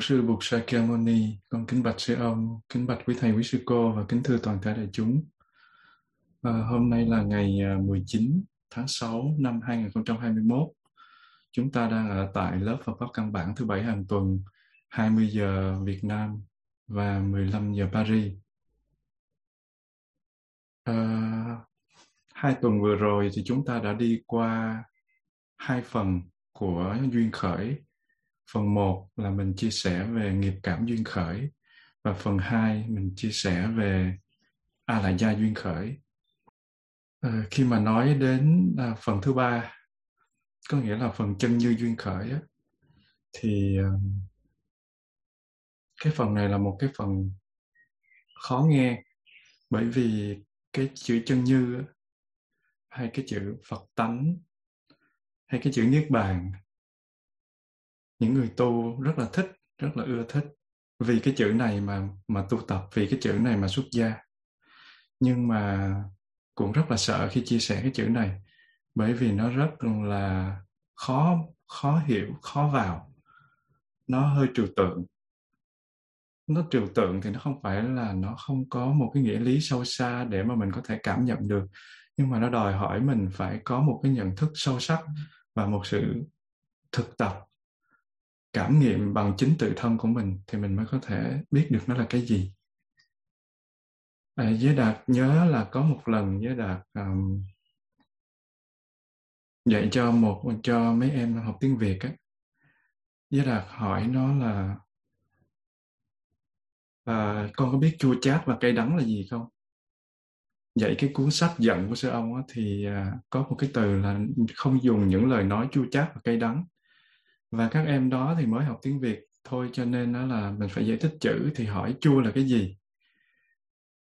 Bổn Sư Bụt Sakyamuni, con kính bạch sư ông, kính bạch quý thầy quý sư cô và kính thưa toàn thể đại chúng. À, hôm nay là ngày à, 19 tháng 6 năm 2021. Chúng ta đang ở tại lớp Phật pháp căn bản thứ bảy hàng tuần, 20 giờ Việt Nam và 15 giờ Paris. À, hai tuần vừa rồi thì chúng ta đã đi qua hai phần của duyên khởi Phần 1 là mình chia sẻ về nghiệp cảm duyên khởi và phần 2 mình chia sẻ về à, A la gia duyên khởi. À, khi mà nói đến à, phần thứ ba có nghĩa là phần chân như duyên khởi á, thì à, cái phần này là một cái phần khó nghe bởi vì cái chữ chân như hay cái chữ Phật tánh hay cái chữ niết bàn những người tu rất là thích, rất là ưa thích vì cái chữ này mà mà tu tập, vì cái chữ này mà xuất gia. Nhưng mà cũng rất là sợ khi chia sẻ cái chữ này, bởi vì nó rất là khó khó hiểu, khó vào. Nó hơi trừu tượng. Nó trừu tượng thì nó không phải là nó không có một cái nghĩa lý sâu xa để mà mình có thể cảm nhận được. Nhưng mà nó đòi hỏi mình phải có một cái nhận thức sâu sắc và một sự thực tập cảm nghiệm bằng chính tự thân của mình thì mình mới có thể biết được nó là cái gì. À, giới đạt nhớ là có một lần giới đạt um, dạy cho một cho mấy em học tiếng việt á. Giới đạt hỏi nó là à, con có biết chua chát và cay đắng là gì không? Dạy cái cuốn sách giận của sư ông á, thì à, có một cái từ là không dùng những lời nói chua chát và cay đắng và các em đó thì mới học tiếng Việt thôi cho nên đó là mình phải giải thích chữ thì hỏi chua là cái gì?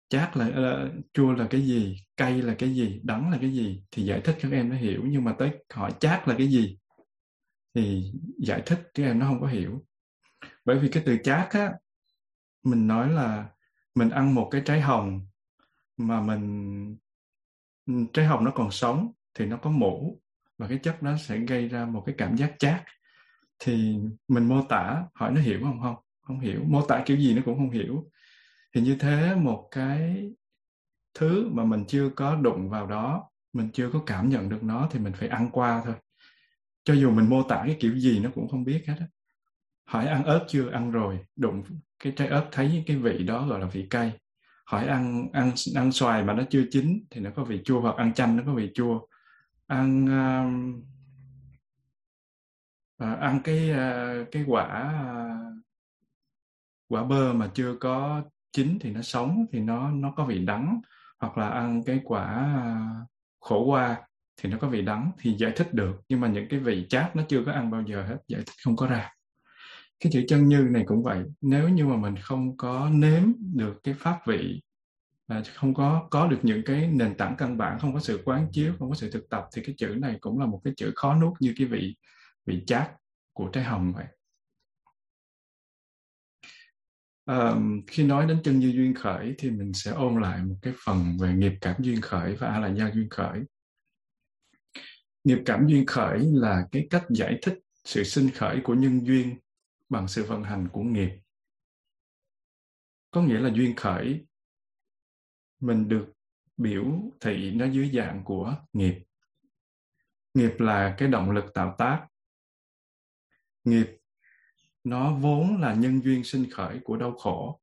Chát là uh, chua là cái gì? Cay là cái gì? Đắng là cái gì? Thì giải thích các em nó hiểu nhưng mà tới hỏi chát là cái gì? Thì giải thích các em nó không có hiểu. Bởi vì cái từ chát á mình nói là mình ăn một cái trái hồng mà mình ừ, trái hồng nó còn sống thì nó có mũ và cái chất đó sẽ gây ra một cái cảm giác chát thì mình mô tả hỏi nó hiểu không? Không không hiểu. Mô tả kiểu gì nó cũng không hiểu. Thì như thế một cái thứ mà mình chưa có đụng vào đó mình chưa có cảm nhận được nó thì mình phải ăn qua thôi. Cho dù mình mô tả cái kiểu gì nó cũng không biết hết á. Hỏi ăn ớt chưa? Ăn rồi. Đụng cái trái ớt thấy cái vị đó gọi là vị cay. Hỏi ăn ăn ăn xoài mà nó chưa chín thì nó có vị chua hoặc ăn chanh nó có vị chua. Ăn um, à, ăn cái à, cái quả à, quả bơ mà chưa có chín thì nó sống thì nó nó có vị đắng. Hoặc là ăn cái quả à, khổ qua thì nó có vị đắng thì giải thích được. Nhưng mà những cái vị chát nó chưa có ăn bao giờ hết giải thích không có ra. Cái chữ chân như này cũng vậy. Nếu như mà mình không có nếm được cái pháp vị à, không có có được những cái nền tảng căn bản không có sự quán chiếu không có sự thực tập thì cái chữ này cũng là một cái chữ khó nuốt như cái vị vị chát của trái hồng vậy. À, khi nói đến chân như duyên khởi thì mình sẽ ôn lại một cái phần về nghiệp cảm duyên khởi và a la gia duyên khởi. Nghiệp cảm duyên khởi là cái cách giải thích sự sinh khởi của nhân duyên bằng sự vận hành của nghiệp. Có nghĩa là duyên khởi mình được biểu thị nó dưới dạng của nghiệp. Nghiệp là cái động lực tạo tác nghiệp. Nó vốn là nhân duyên sinh khởi của đau khổ.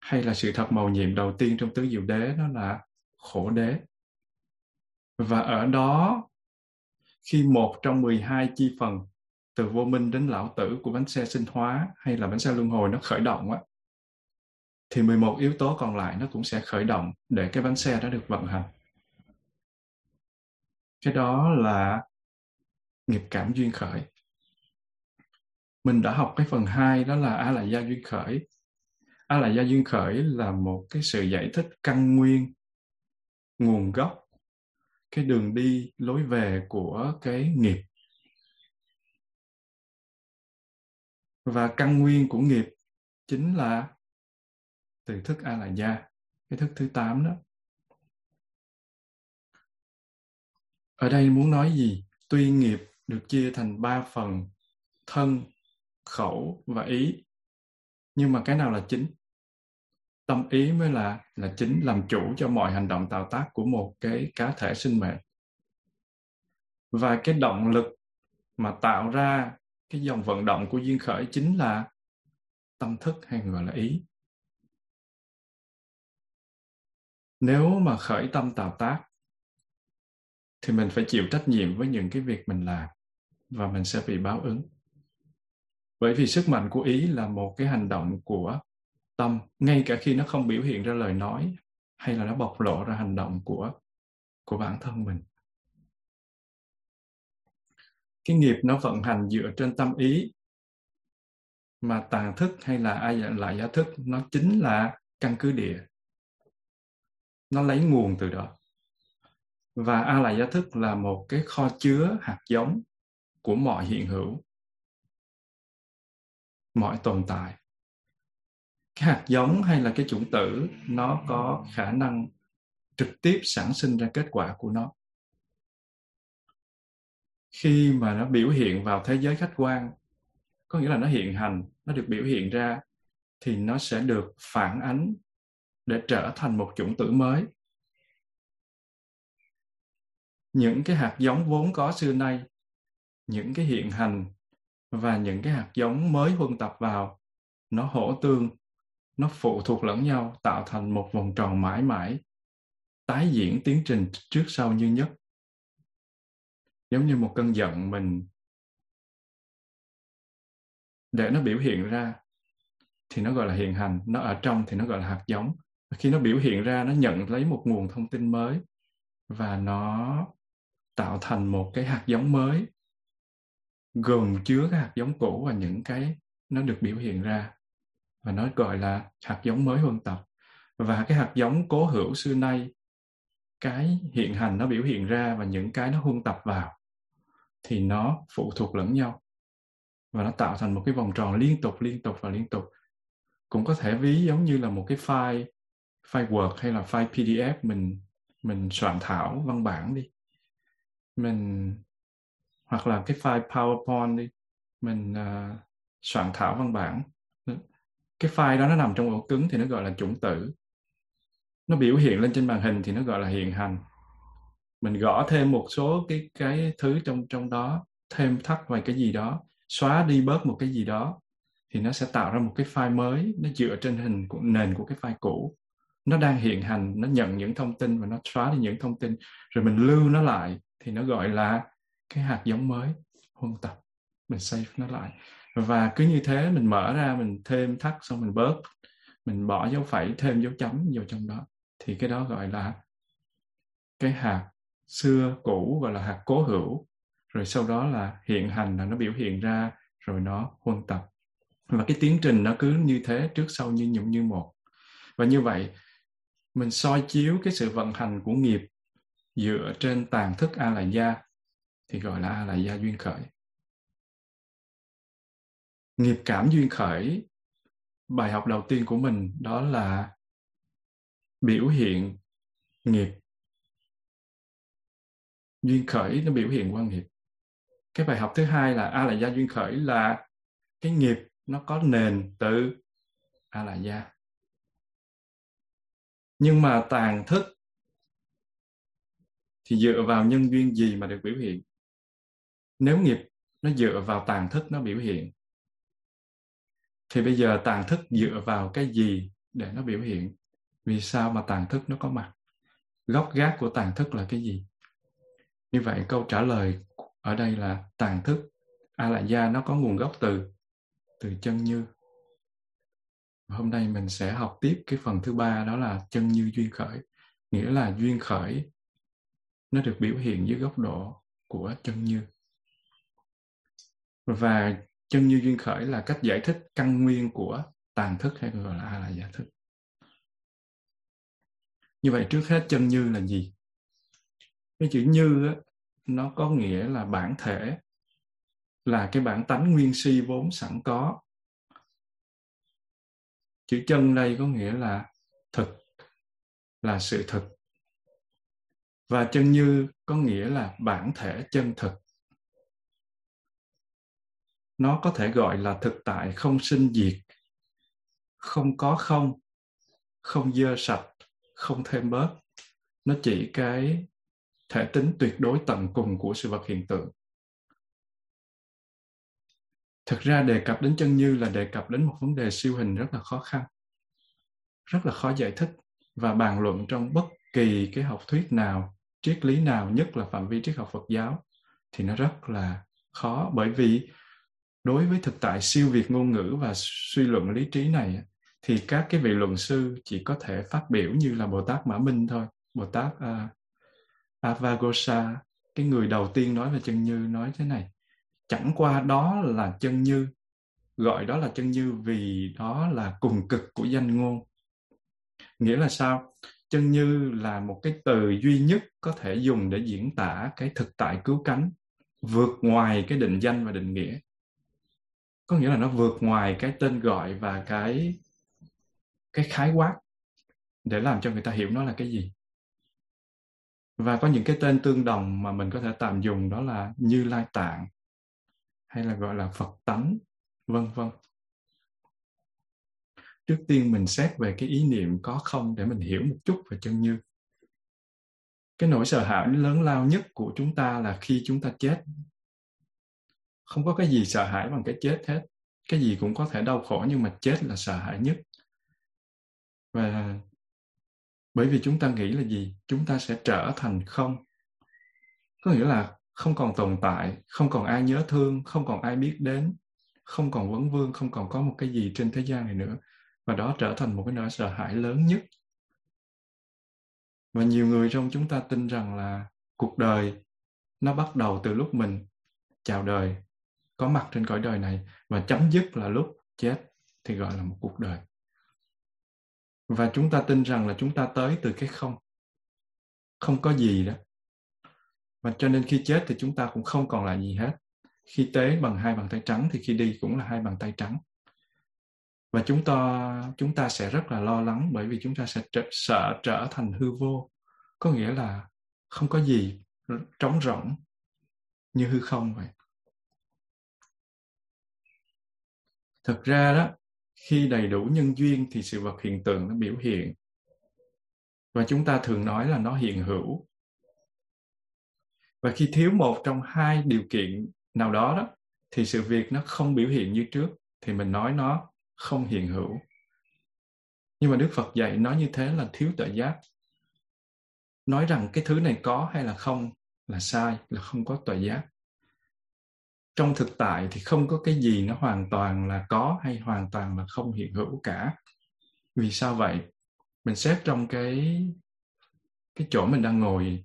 Hay là sự thật màu nhiệm đầu tiên trong tứ diệu đế, đó là khổ đế. Và ở đó, khi một trong 12 chi phần từ vô minh đến lão tử của bánh xe sinh hóa hay là bánh xe luân hồi nó khởi động á, thì 11 yếu tố còn lại nó cũng sẽ khởi động để cái bánh xe đó được vận hành. Cái đó là nghiệp cảm duyên khởi mình đã học cái phần 2 đó là a la gia duyên khởi. A la gia duyên khởi là một cái sự giải thích căn nguyên, nguồn gốc, cái đường đi, lối về của cái nghiệp. Và căn nguyên của nghiệp chính là từ thức a la gia, cái thức thứ 8 đó. Ở đây muốn nói gì? Tuy nghiệp được chia thành ba phần, thân khẩu và ý. Nhưng mà cái nào là chính? Tâm ý mới là là chính, làm chủ cho mọi hành động tạo tác của một cái cá thể sinh mệnh. Và cái động lực mà tạo ra cái dòng vận động của duyên khởi chính là tâm thức hay gọi là ý. Nếu mà khởi tâm tạo tác, thì mình phải chịu trách nhiệm với những cái việc mình làm và mình sẽ bị báo ứng bởi vì sức mạnh của ý là một cái hành động của tâm, ngay cả khi nó không biểu hiện ra lời nói, hay là nó bộc lộ ra hành động của của bản thân mình. Cái nghiệp nó vận hành dựa trên tâm ý, mà tàng thức hay là ai dạ, lại giá thức, nó chính là căn cứ địa. Nó lấy nguồn từ đó. Và a lại giá thức là một cái kho chứa hạt giống của mọi hiện hữu mọi tồn tại. Cái hạt giống hay là cái chủng tử, nó có khả năng trực tiếp sản sinh ra kết quả của nó. Khi mà nó biểu hiện vào thế giới khách quan, có nghĩa là nó hiện hành, nó được biểu hiện ra, thì nó sẽ được phản ánh để trở thành một chủng tử mới. Những cái hạt giống vốn có xưa nay, những cái hiện hành và những cái hạt giống mới huân tập vào. Nó hỗ tương, nó phụ thuộc lẫn nhau, tạo thành một vòng tròn mãi mãi, tái diễn tiến trình trước sau như nhất. Giống như một cơn giận mình. Để nó biểu hiện ra thì nó gọi là hiện hành, nó ở trong thì nó gọi là hạt giống. Khi nó biểu hiện ra, nó nhận lấy một nguồn thông tin mới và nó tạo thành một cái hạt giống mới gồm chứa cái hạt giống cũ và những cái nó được biểu hiện ra và nó gọi là hạt giống mới huân tập. Và cái hạt giống cố hữu xưa nay, cái hiện hành nó biểu hiện ra và những cái nó huân tập vào thì nó phụ thuộc lẫn nhau và nó tạo thành một cái vòng tròn liên tục liên tục và liên tục. Cũng có thể ví giống như là một cái file file Word hay là file PDF mình mình soạn thảo văn bản đi. Mình hoặc là cái file PowerPoint đi mình uh, soạn thảo văn bản. Cái file đó nó nằm trong ổ cứng thì nó gọi là chủng tử. Nó biểu hiện lên trên màn hình thì nó gọi là hiện hành. Mình gõ thêm một số cái cái thứ trong trong đó thêm thắt vài cái gì đó xóa đi bớt một cái gì đó thì nó sẽ tạo ra một cái file mới. Nó dựa trên hình của nền của cái file cũ. Nó đang hiện hành nó nhận những thông tin và nó xóa đi những thông tin. Rồi mình lưu nó lại thì nó gọi là cái hạt giống mới, huân tập, mình save nó lại. Và cứ như thế mình mở ra, mình thêm thắt xong mình bớt mình bỏ dấu phẩy, thêm dấu chấm vào trong đó. Thì cái đó gọi là cái hạt xưa cũ, gọi là hạt cố hữu. Rồi sau đó là hiện hành là nó biểu hiện ra, rồi nó huân tập. Và cái tiến trình nó cứ như thế trước sau như nhụm như một. Và như vậy, mình soi chiếu cái sự vận hành của nghiệp dựa trên tàn thức a la gia thì gọi là a gia duyên khởi. Nghiệp cảm duyên khởi, bài học đầu tiên của mình đó là biểu hiện nghiệp. Duyên khởi nó biểu hiện qua nghiệp. Cái bài học thứ hai là a là gia duyên khởi là cái nghiệp nó có nền từ a là gia. Nhưng mà tàn thức thì dựa vào nhân duyên gì mà được biểu hiện? Nếu nghiệp nó dựa vào tàn thức nó biểu hiện, thì bây giờ tàn thức dựa vào cái gì để nó biểu hiện? Vì sao mà tàn thức nó có mặt? Gốc gác của tàn thức là cái gì? Như vậy câu trả lời ở đây là tàn thức, a la gia nó có nguồn gốc từ từ chân như. Hôm nay mình sẽ học tiếp cái phần thứ ba, đó là chân như duyên khởi. Nghĩa là duyên khởi nó được biểu hiện dưới góc độ của chân như và chân như duyên khởi là cách giải thích căn nguyên của tàn thức hay gọi là a la giả thức như vậy trước hết chân như là gì? Cái chữ như á, nó có nghĩa là bản thể là cái bản tánh nguyên si vốn sẵn có. Chữ chân đây có nghĩa là thực là sự thực. Và chân như có nghĩa là bản thể chân thực nó có thể gọi là thực tại không sinh diệt, không có không không dơ sạch, không thêm bớt. Nó chỉ cái thể tính tuyệt đối tận cùng của sự vật hiện tượng. Thực ra đề cập đến chân như là đề cập đến một vấn đề siêu hình rất là khó khăn, rất là khó giải thích và bàn luận trong bất kỳ cái học thuyết nào, triết lý nào, nhất là phạm vi triết học phật giáo, thì nó rất là khó bởi vì đối với thực tại siêu việt ngôn ngữ và suy luận lý trí này thì các cái vị luận sư chỉ có thể phát biểu như là Bồ Tát Mã Minh thôi. Bồ Tát uh, Avagosa, cái người đầu tiên nói về chân như nói thế này. Chẳng qua đó là chân như, gọi đó là chân như vì đó là cùng cực của danh ngôn. Nghĩa là sao? Chân như là một cái từ duy nhất có thể dùng để diễn tả cái thực tại cứu cánh, vượt ngoài cái định danh và định nghĩa. Có nghĩa là nó vượt ngoài cái tên gọi và cái cái khái quát để làm cho người ta hiểu nó là cái gì. Và có những cái tên tương đồng mà mình có thể tạm dùng, đó là như lai tạng, hay là gọi là phật tánh, vân vân. Trước tiên mình xét về cái ý niệm có không để mình hiểu một chút về chân như. Cái nỗi sợ hãi lớn lao nhất của chúng ta là khi chúng ta chết không có cái gì sợ hãi bằng cái chết hết. Cái gì cũng có thể đau khổ nhưng mà chết là sợ hãi nhất. Và bởi vì chúng ta nghĩ là gì? Chúng ta sẽ trở thành không. Có nghĩa là không còn tồn tại, không còn ai nhớ thương, không còn ai biết đến, không còn vấn vương, không còn có một cái gì trên thế gian này nữa. Và đó trở thành một cái nỗi sợ hãi lớn nhất. Và nhiều người trong chúng ta tin rằng là cuộc đời nó bắt đầu từ lúc mình chào đời có mặt trên cõi đời này và chấm dứt là lúc chết thì gọi là một cuộc đời. Và chúng ta tin rằng là chúng ta tới từ cái không. Không có gì đó. Và cho nên khi chết thì chúng ta cũng không còn là gì hết. Khi tế bằng hai bàn tay trắng thì khi đi cũng là hai bàn tay trắng. Và chúng ta chúng ta sẽ rất là lo lắng bởi vì chúng ta sẽ trở, sợ trở thành hư vô. Có nghĩa là không có gì trống rỗng như hư không vậy. Thực ra đó, khi đầy đủ nhân duyên thì sự vật hiện tượng nó biểu hiện. Và chúng ta thường nói là nó hiện hữu. Và khi thiếu một trong hai điều kiện nào đó đó, thì sự việc nó không biểu hiện như trước, thì mình nói nó không hiện hữu. Nhưng mà đức phật dạy nói như thế là thiếu tự giác. Nói rằng cái thứ này có hay là không là sai, là không có tuệ giác trong thực tại thì không có cái gì nó hoàn toàn là có hay hoàn toàn là không hiện hữu cả. Vì sao vậy? Mình xét trong cái cái chỗ mình đang ngồi,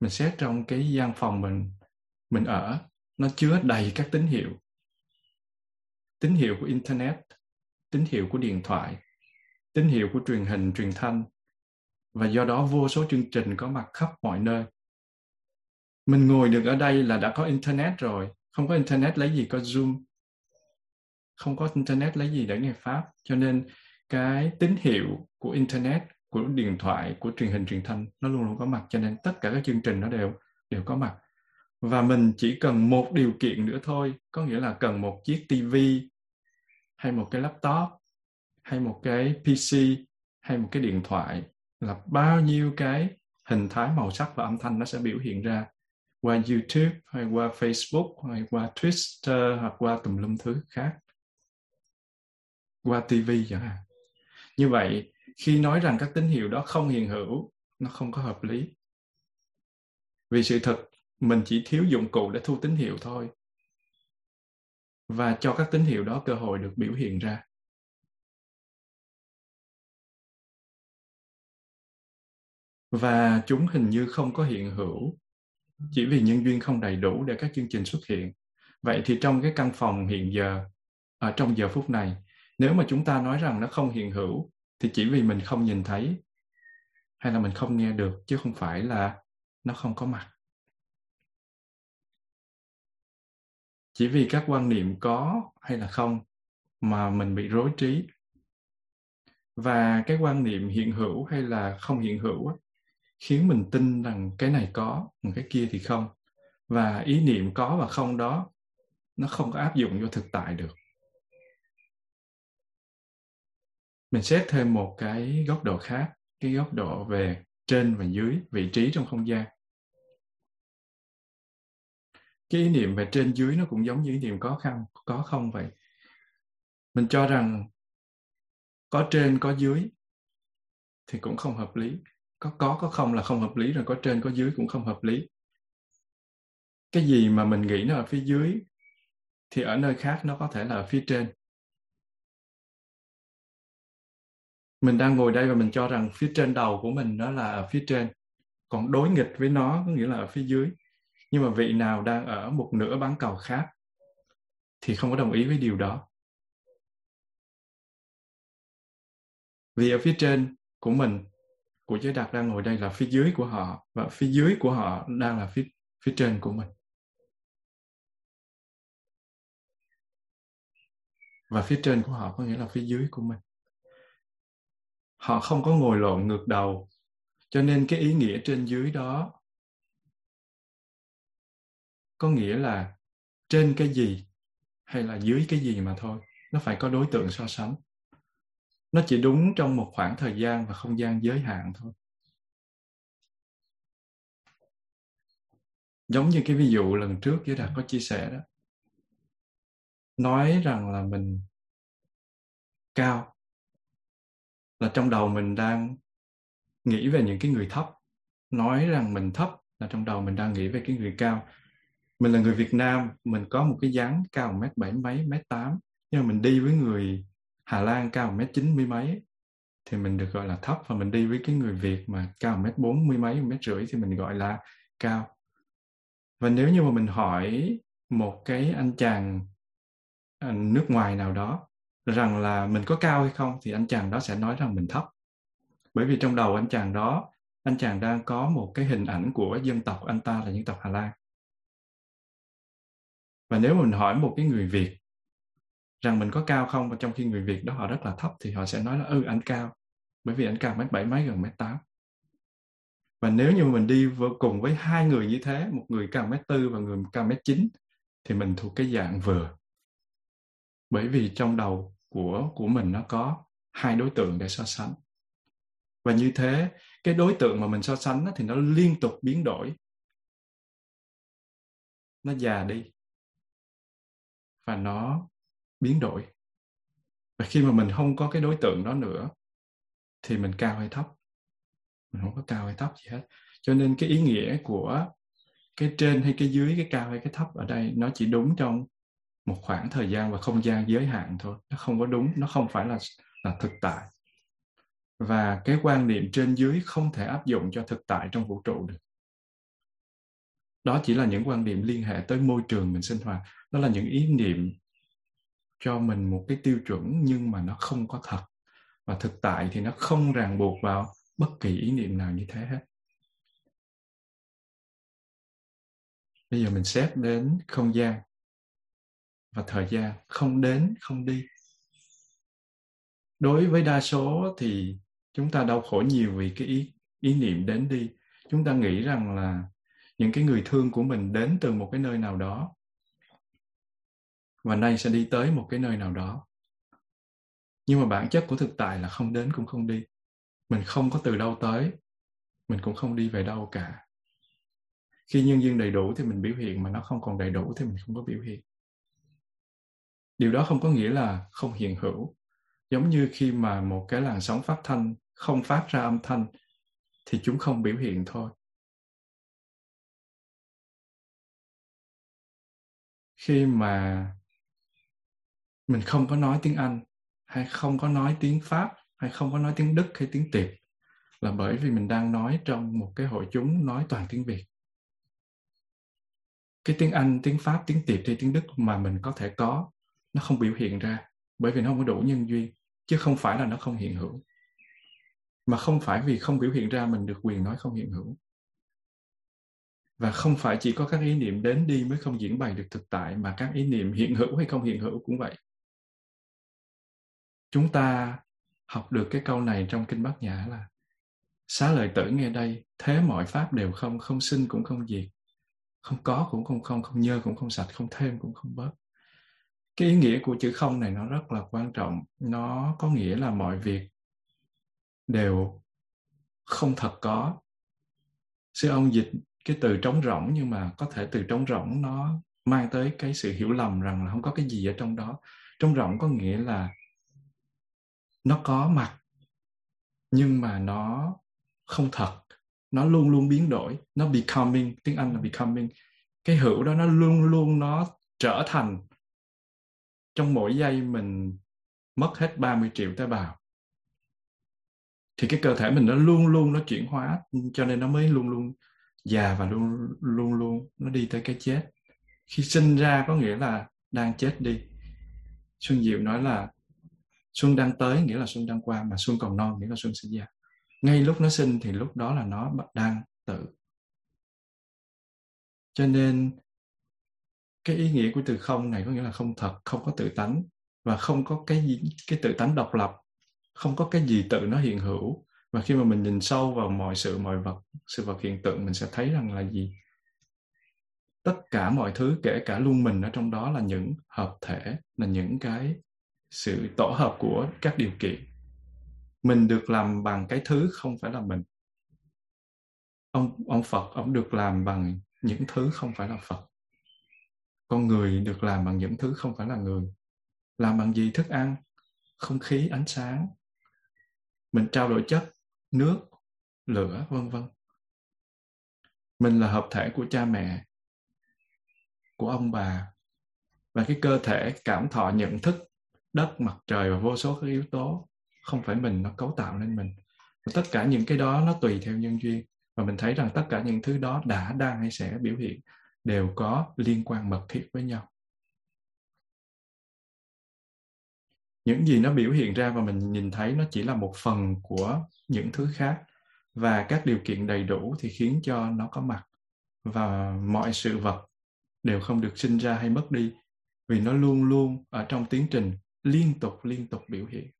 mình xét trong cái gian phòng mình mình ở, nó chứa đầy các tín hiệu. Tín hiệu của internet, tín hiệu của điện thoại, tín hiệu của truyền hình, truyền thanh. Và do đó vô số chương trình có mặt khắp mọi nơi. Mình ngồi được ở đây là đã có internet rồi không có internet lấy gì, có zoom. Không có internet lấy gì để nghe pháp. Cho nên cái tín hiệu của internet, của điện thoại, của truyền hình truyền thanh, nó luôn luôn có mặt. Cho nên tất cả các chương trình nó đều đều có mặt. Và mình chỉ cần một điều kiện nữa thôi. Có nghĩa là cần một chiếc tivi hay một cái laptop, hay một cái pc hay một cái điện thoại là bao nhiêu cái hình thái màu sắc và âm thanh nó sẽ biểu hiện ra qua YouTube, hay qua Facebook, hay qua Twitter, hoặc qua tùm lum thứ khác. Qua TV chẳng hạn. Như vậy, khi nói rằng các tín hiệu đó không hiện hữu, nó không có hợp lý. Vì sự thật, mình chỉ thiếu dụng cụ để thu tín hiệu thôi. Và cho các tín hiệu đó cơ hội được biểu hiện ra. Và chúng hình như không có hiện hữu chỉ vì nhân duyên không đầy đủ để các chương trình xuất hiện. Vậy thì trong cái căn phòng hiện giờ ở trong giờ phút này, nếu mà chúng ta nói rằng nó không hiện hữu, thì chỉ vì mình không nhìn thấy, hay là mình không nghe được, chứ không phải là nó không có mặt? Chỉ vì các quan niệm có hay là không mà mình bị rối trí? Và cái quan niệm hiện hữu hay là không hiện hữu khiến mình tin rằng cái này có cái kia thì không. Và ý niệm có và không đó, nó không có áp dụng vô thực tại được. Mình xét thêm một cái góc độ khác, cái góc độ về trên và dưới, vị trí trong không gian. Cái ý niệm về trên dưới nó cũng giống như ý niệm có không có không vậy? Mình cho rằng có trên, có dưới thì cũng không hợp lý có có có không là không hợp lý rồi, có trên, có dưới cũng không hợp lý. Cái gì mà mình nghĩ nó ở phía dưới thì ở nơi khác nó có thể là ở phía trên. Mình đang ngồi đây và mình cho rằng phía trên đầu của mình nó là ở phía trên, còn đối nghịch với nó có nghĩa là ở phía dưới. Nhưng mà vị nào đang ở một nửa bán cầu khác thì không có đồng ý với điều đó. Vì ở phía trên của mình của giới đạt đang ngồi đây là phía dưới của họ và phía dưới của họ đang là phía phía trên của mình. Và phía trên của họ có nghĩa là phía dưới của mình. Họ không có ngồi lộn ngược đầu, cho nên cái ý nghĩa trên dưới đó có nghĩa là trên cái gì hay là dưới cái gì mà thôi, nó phải có đối tượng so sánh nó chỉ đúng trong một khoảng thời gian và không gian giới hạn thôi. Giống như cái ví dụ lần trước với đạt có chia sẻ đó. Nói rằng là mình cao, là trong đầu mình đang nghĩ về những cái người thấp. Nói rằng mình thấp là trong đầu mình đang nghĩ về cái người cao. Mình là người Việt Nam, mình có một cái dáng cao mét bảy mấy, mét tám, nhưng mà mình đi với người Hà Lan cao mét chín mươi mấy, thì mình được gọi là thấp. Và mình đi với cái người Việt mà cao mét bốn mươi mấy mét rưỡi thì mình gọi là cao. Và nếu như mà mình hỏi một cái anh chàng à, nước ngoài nào đó rằng là mình có cao hay không, thì anh chàng đó sẽ nói rằng mình thấp. Bởi vì trong đầu anh chàng đó, anh chàng đang có một cái hình ảnh của dân tộc anh ta là dân tộc Hà Lan. Và nếu mình hỏi một cái người Việt rằng mình có cao không? Và trong khi người Việt đó họ rất là thấp thì họ sẽ nói là ừ anh cao. Bởi vì anh cao mét bảy mấy gần mét tám. Và nếu như mình đi vô cùng với hai người như thế, một người cao mét tư và người cao mét chín, thì mình thuộc cái dạng vừa bởi vì trong đầu của của mình nó có hai đối tượng để so sánh. Và như thế, cái đối tượng mà mình so sánh thì nó liên tục biến đổi. Nó già đi. Và nó biến đổi. Và khi mà mình không có cái đối tượng đó nữa, thì mình cao hay thấp? Mình không có cao hay thấp gì hết. Cho nên cái ý nghĩa của cái trên hay cái dưới, cái cao hay cái thấp ở đây, nó chỉ đúng trong một khoảng thời gian và không gian giới hạn thôi. Nó không có đúng, nó không phải là là thực tại. Và cái quan niệm trên dưới không thể áp dụng cho thực tại trong vũ trụ được. Đó chỉ là những quan niệm liên hệ tới môi trường mình sinh hoạt. Đó là những ý niệm cho mình một cái tiêu chuẩn nhưng mà nó không có thật. Và thực tại thì nó không ràng buộc vào bất kỳ ý niệm nào như thế hết. Bây giờ mình xét đến không gian và thời gian, không đến, không đi. Đối với đa số thì chúng ta đau khổ nhiều vì cái ý ý niệm đến đi. Chúng ta nghĩ rằng là những cái người thương của mình đến từ một cái nơi nào đó và nay sẽ đi tới một cái nơi nào đó. Nhưng mà bản chất của thực tại là không đến cũng không đi. Mình không có từ đâu tới. Mình cũng không đi về đâu cả. Khi nhân duyên đầy đủ thì mình biểu hiện, mà nó không còn đầy đủ thì mình không có biểu hiện. Điều đó không có nghĩa là không hiện hữu. Giống như khi mà một cái làn sóng phát thanh không phát ra âm thanh thì chúng không biểu hiện thôi. Khi mà mình không có nói tiếng anh, hay không có nói tiếng pháp, hay không có nói tiếng đức, hay tiếng tiệp, là bởi vì mình đang nói trong một cái hội chúng nói toàn tiếng việt. Cái tiếng anh, tiếng pháp, tiếng tiệp hay tiếng đức mà mình có thể có, nó không biểu hiện ra, bởi vì nó không có đủ nhân duyên, chứ không phải là nó không hiện hữu. Mà không phải vì không biểu hiện ra mình được quyền nói không hiện hữu. Và không phải chỉ có các ý niệm đến đi mới không diễn bày được thực tại, mà các ý niệm hiện hữu hay không hiện hữu cũng vậy chúng ta học được cái câu này trong kinh bát nhã là, xá lợi tử nghe đây, thế mọi pháp đều không không sinh cũng không diệt. Không có cũng không không không nhơ cũng không sạch, không thêm cũng không bớt. Cái ý nghĩa của chữ không này nó rất là quan trọng. Nó có nghĩa là mọi việc đều không thật có. Sư ông dịch cái từ trống rỗng nhưng mà có thể từ trống rỗng nó mang tới cái sự hiểu lầm rằng là không có cái gì ở trong đó. Trống rỗng có nghĩa là nó có mặt, nhưng mà nó không thật. Nó luôn luôn biến đổi. Nó becoming, tiếng anh là becoming. Cái hữu đó nó luôn luôn nó trở thành. Trong mỗi giây mình mất hết 30 triệu tế bào, thì cái cơ thể mình nó luôn luôn nó chuyển hóa, cho nên nó mới luôn luôn già và luôn luôn luôn nó đi tới cái chết. Khi sinh ra có nghĩa là đang chết đi. Xuân diệu nói là xuân đang tới nghĩa là xuân đang qua, mà xuân còn non nghĩa là xuân sẽ già ngay lúc nó sinh thì lúc đó là nó đang tự. Cho nên, cái ý nghĩa của từ không này có nghĩa là không thật, không có tự tánh, và không có cái gì, cái tự tánh độc lập, không có cái gì tự nó hiện hữu. Và khi mà mình nhìn sâu vào mọi sự, mọi vật, sự vật hiện tượng, mình sẽ thấy rằng là gì? Tất cả mọi thứ, kể cả luôn mình ở trong đó là những hợp thể, là những cái sự tổ hợp của các điều kiện. Mình được làm bằng cái thứ không phải là mình. Ông ông Phật, ông được làm bằng những thứ không phải là Phật. Con người được làm bằng những thứ không phải là người. Làm bằng gì? Thức ăn, không khí, ánh sáng. Mình trao đổi chất, nước, lửa, vân vân. Mình là hợp thể của cha mẹ, của ông bà. Và cái cơ thể cảm thọ nhận thức đất, mặt trời và vô số các yếu tố. Không phải mình nó cấu tạo nên mình. Và tất cả những cái đó nó tùy theo nhân duyên. Và mình thấy rằng tất cả những thứ đó đã, đang hay sẽ biểu hiện đều có liên quan mật thiết với nhau. Những gì nó biểu hiện ra và mình nhìn thấy nó chỉ là một phần của những thứ khác. Và các điều kiện đầy đủ thì khiến cho nó có mặt. Và mọi sự vật đều không được sinh ra hay mất đi. Vì nó luôn luôn ở trong tiến trình liên tục liên tục biểu hiện.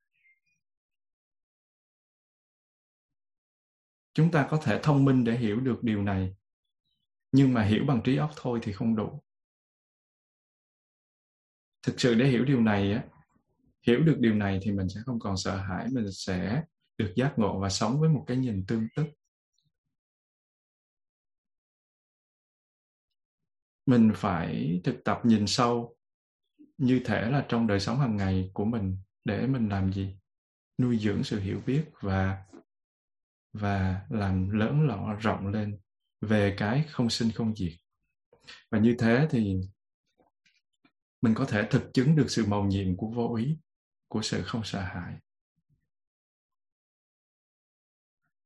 Chúng ta có thể thông minh để hiểu được điều này, nhưng mà hiểu bằng trí óc thôi thì không đủ. Thực sự để hiểu điều này á, hiểu được điều này thì mình sẽ không còn sợ hãi, mình sẽ được giác ngộ và sống với một cái nhìn tương tức mình phải thực tập nhìn sâu như thể là trong đời sống hàng ngày của mình để mình làm gì? Nuôi dưỡng sự hiểu biết và và làm lớn lọ rộng lên về cái không sinh không diệt. Và như thế thì mình có thể thực chứng được sự màu nhiệm của vô ý của sự không sợ hãi.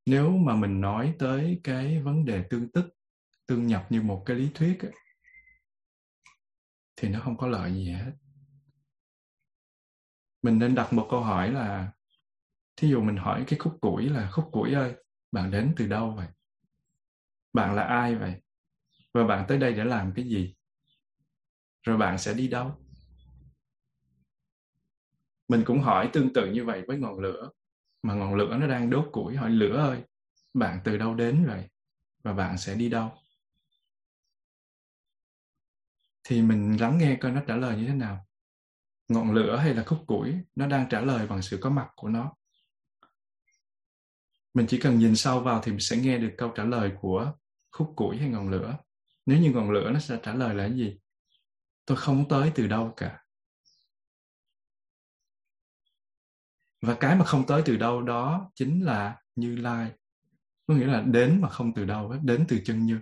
Nếu mà mình nói tới cái vấn đề tương tức tương nhập như một cái lý thuyết ấy, thì nó không có lợi gì hết mình nên đặt một câu hỏi là, thí dụ mình hỏi cái khúc củi là, khúc củi ơi, bạn đến từ đâu vậy? Bạn là ai vậy? Và bạn tới đây để làm cái gì? Rồi bạn sẽ đi đâu? Mình cũng hỏi tương tự như vậy với ngọn lửa, mà ngọn lửa nó đang đốt củi, hỏi, lửa ơi, bạn từ đâu đến vậy? Và bạn sẽ đi đâu? Thì mình lắng nghe coi nó trả lời như thế nào ngọn lửa hay là khúc củi, nó đang trả lời bằng sự có mặt của nó. Mình chỉ cần nhìn sâu vào thì mình sẽ nghe được câu trả lời của khúc củi hay ngọn lửa. Nếu như ngọn lửa nó sẽ trả lời là cái gì? Tôi không tới từ đâu cả. Và cái mà không tới từ đâu đó chính là như lai. Có nghĩa là đến mà không từ đâu hết, đến từ chân như.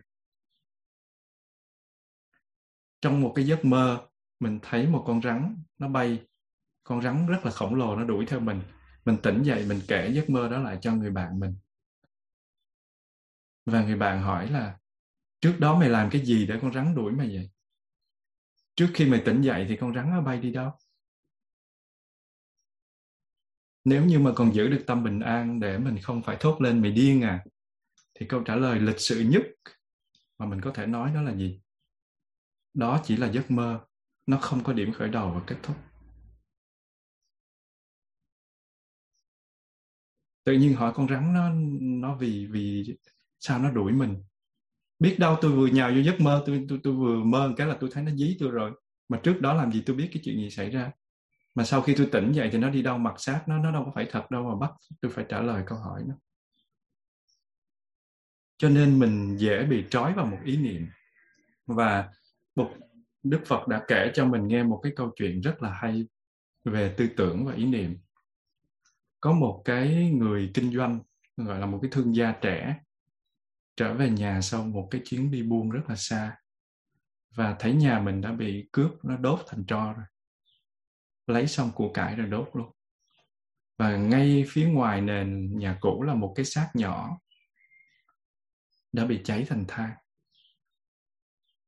Trong một cái giấc mơ mình thấy một con rắn nó bay, con rắn rất là khổng lồ, nó đuổi theo mình. Mình tỉnh dậy, mình kể giấc mơ đó lại cho người bạn mình. Và người bạn hỏi là, trước đó mày làm cái gì để con rắn đuổi mày vậy? Trước khi mày tỉnh dậy thì con rắn nó bay đi đâu? Nếu như mà còn giữ được tâm bình an để mình không phải thốt lên mày điên à? thì câu trả lời lịch sự nhất mà mình có thể nói đó là gì? Đó chỉ là giấc mơ nó không có điểm khởi đầu và kết thúc. Tự nhiên hỏi con rắn nó nó vì vì sao nó đuổi mình? Biết đâu tôi vừa nhào vô giấc mơ, tôi tôi tôi vừa mơ một cái là tôi thấy nó dí tôi rồi. Mà trước đó làm gì tôi biết cái chuyện gì xảy ra? Mà sau khi tôi tỉnh dậy thì nó đi đâu mặc xác, nó nó đâu có phải thật đâu mà bắt tôi phải trả lời câu hỏi nó. cho nên mình dễ bị trói vào một ý niệm. Và một Đức Phật đã kể cho mình nghe một cái câu chuyện rất là hay về tư tưởng và ý niệm. Có một cái người kinh doanh, gọi là một cái thương gia trẻ, trở về nhà sau một cái chuyến đi buôn rất là xa. Và thấy nhà mình đã bị cướp, nó đốt thành tro rồi. Lấy xong của cải rồi đốt luôn. Và ngay phía ngoài nền nhà cũ là một cái xác nhỏ đã bị cháy thành than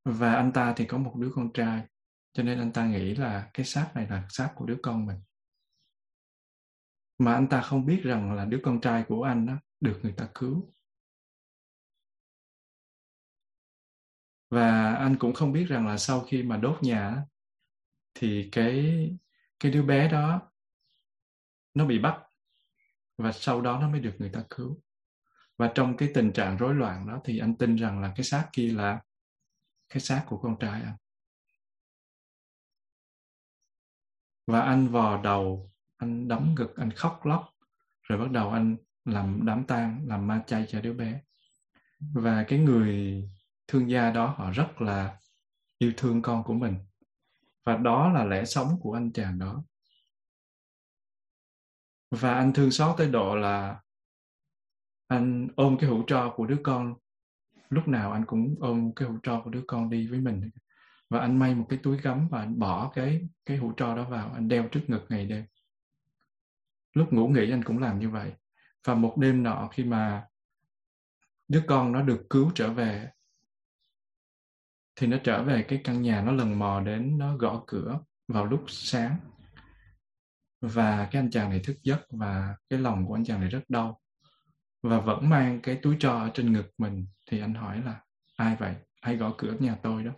và anh ta thì có một đứa con trai, cho nên anh ta nghĩ là cái xác này là xác của đứa con mình. Mà anh ta không biết rằng là đứa con trai của anh đó được người ta cứu. Và anh cũng không biết rằng là sau khi mà đốt nhà thì cái cái đứa bé đó nó bị bắt và sau đó nó mới được người ta cứu. Và trong cái tình trạng rối loạn đó thì anh tin rằng là cái xác kia là cái xác của con trai anh. Và anh vò đầu, anh đấm ngực, anh khóc lóc, rồi bắt đầu anh làm đám tang, làm ma chay cho đứa bé. Và cái người thương gia đó, họ rất là yêu thương con của mình. Và đó là lẽ sống của anh chàng đó. Và anh thương xót tới độ là anh ôm cái hũ tro của đứa con lúc nào anh cũng ôm cái hũ tro của đứa con đi với mình. Và anh may một cái túi gấm và anh bỏ cái cái hũ tro đó vào, anh đeo trước ngực ngày đêm. Lúc ngủ nghỉ anh cũng làm như vậy. Và một đêm nọ khi mà đứa con nó được cứu trở về, thì nó trở về cái căn nhà nó lần mò đến, nó gõ cửa vào lúc sáng. Và cái anh chàng này thức giấc và cái lòng của anh chàng này rất đau và vẫn mang cái túi trò ở trên ngực mình, thì anh hỏi là, ai vậy? Ai gõ cửa nhà tôi đó?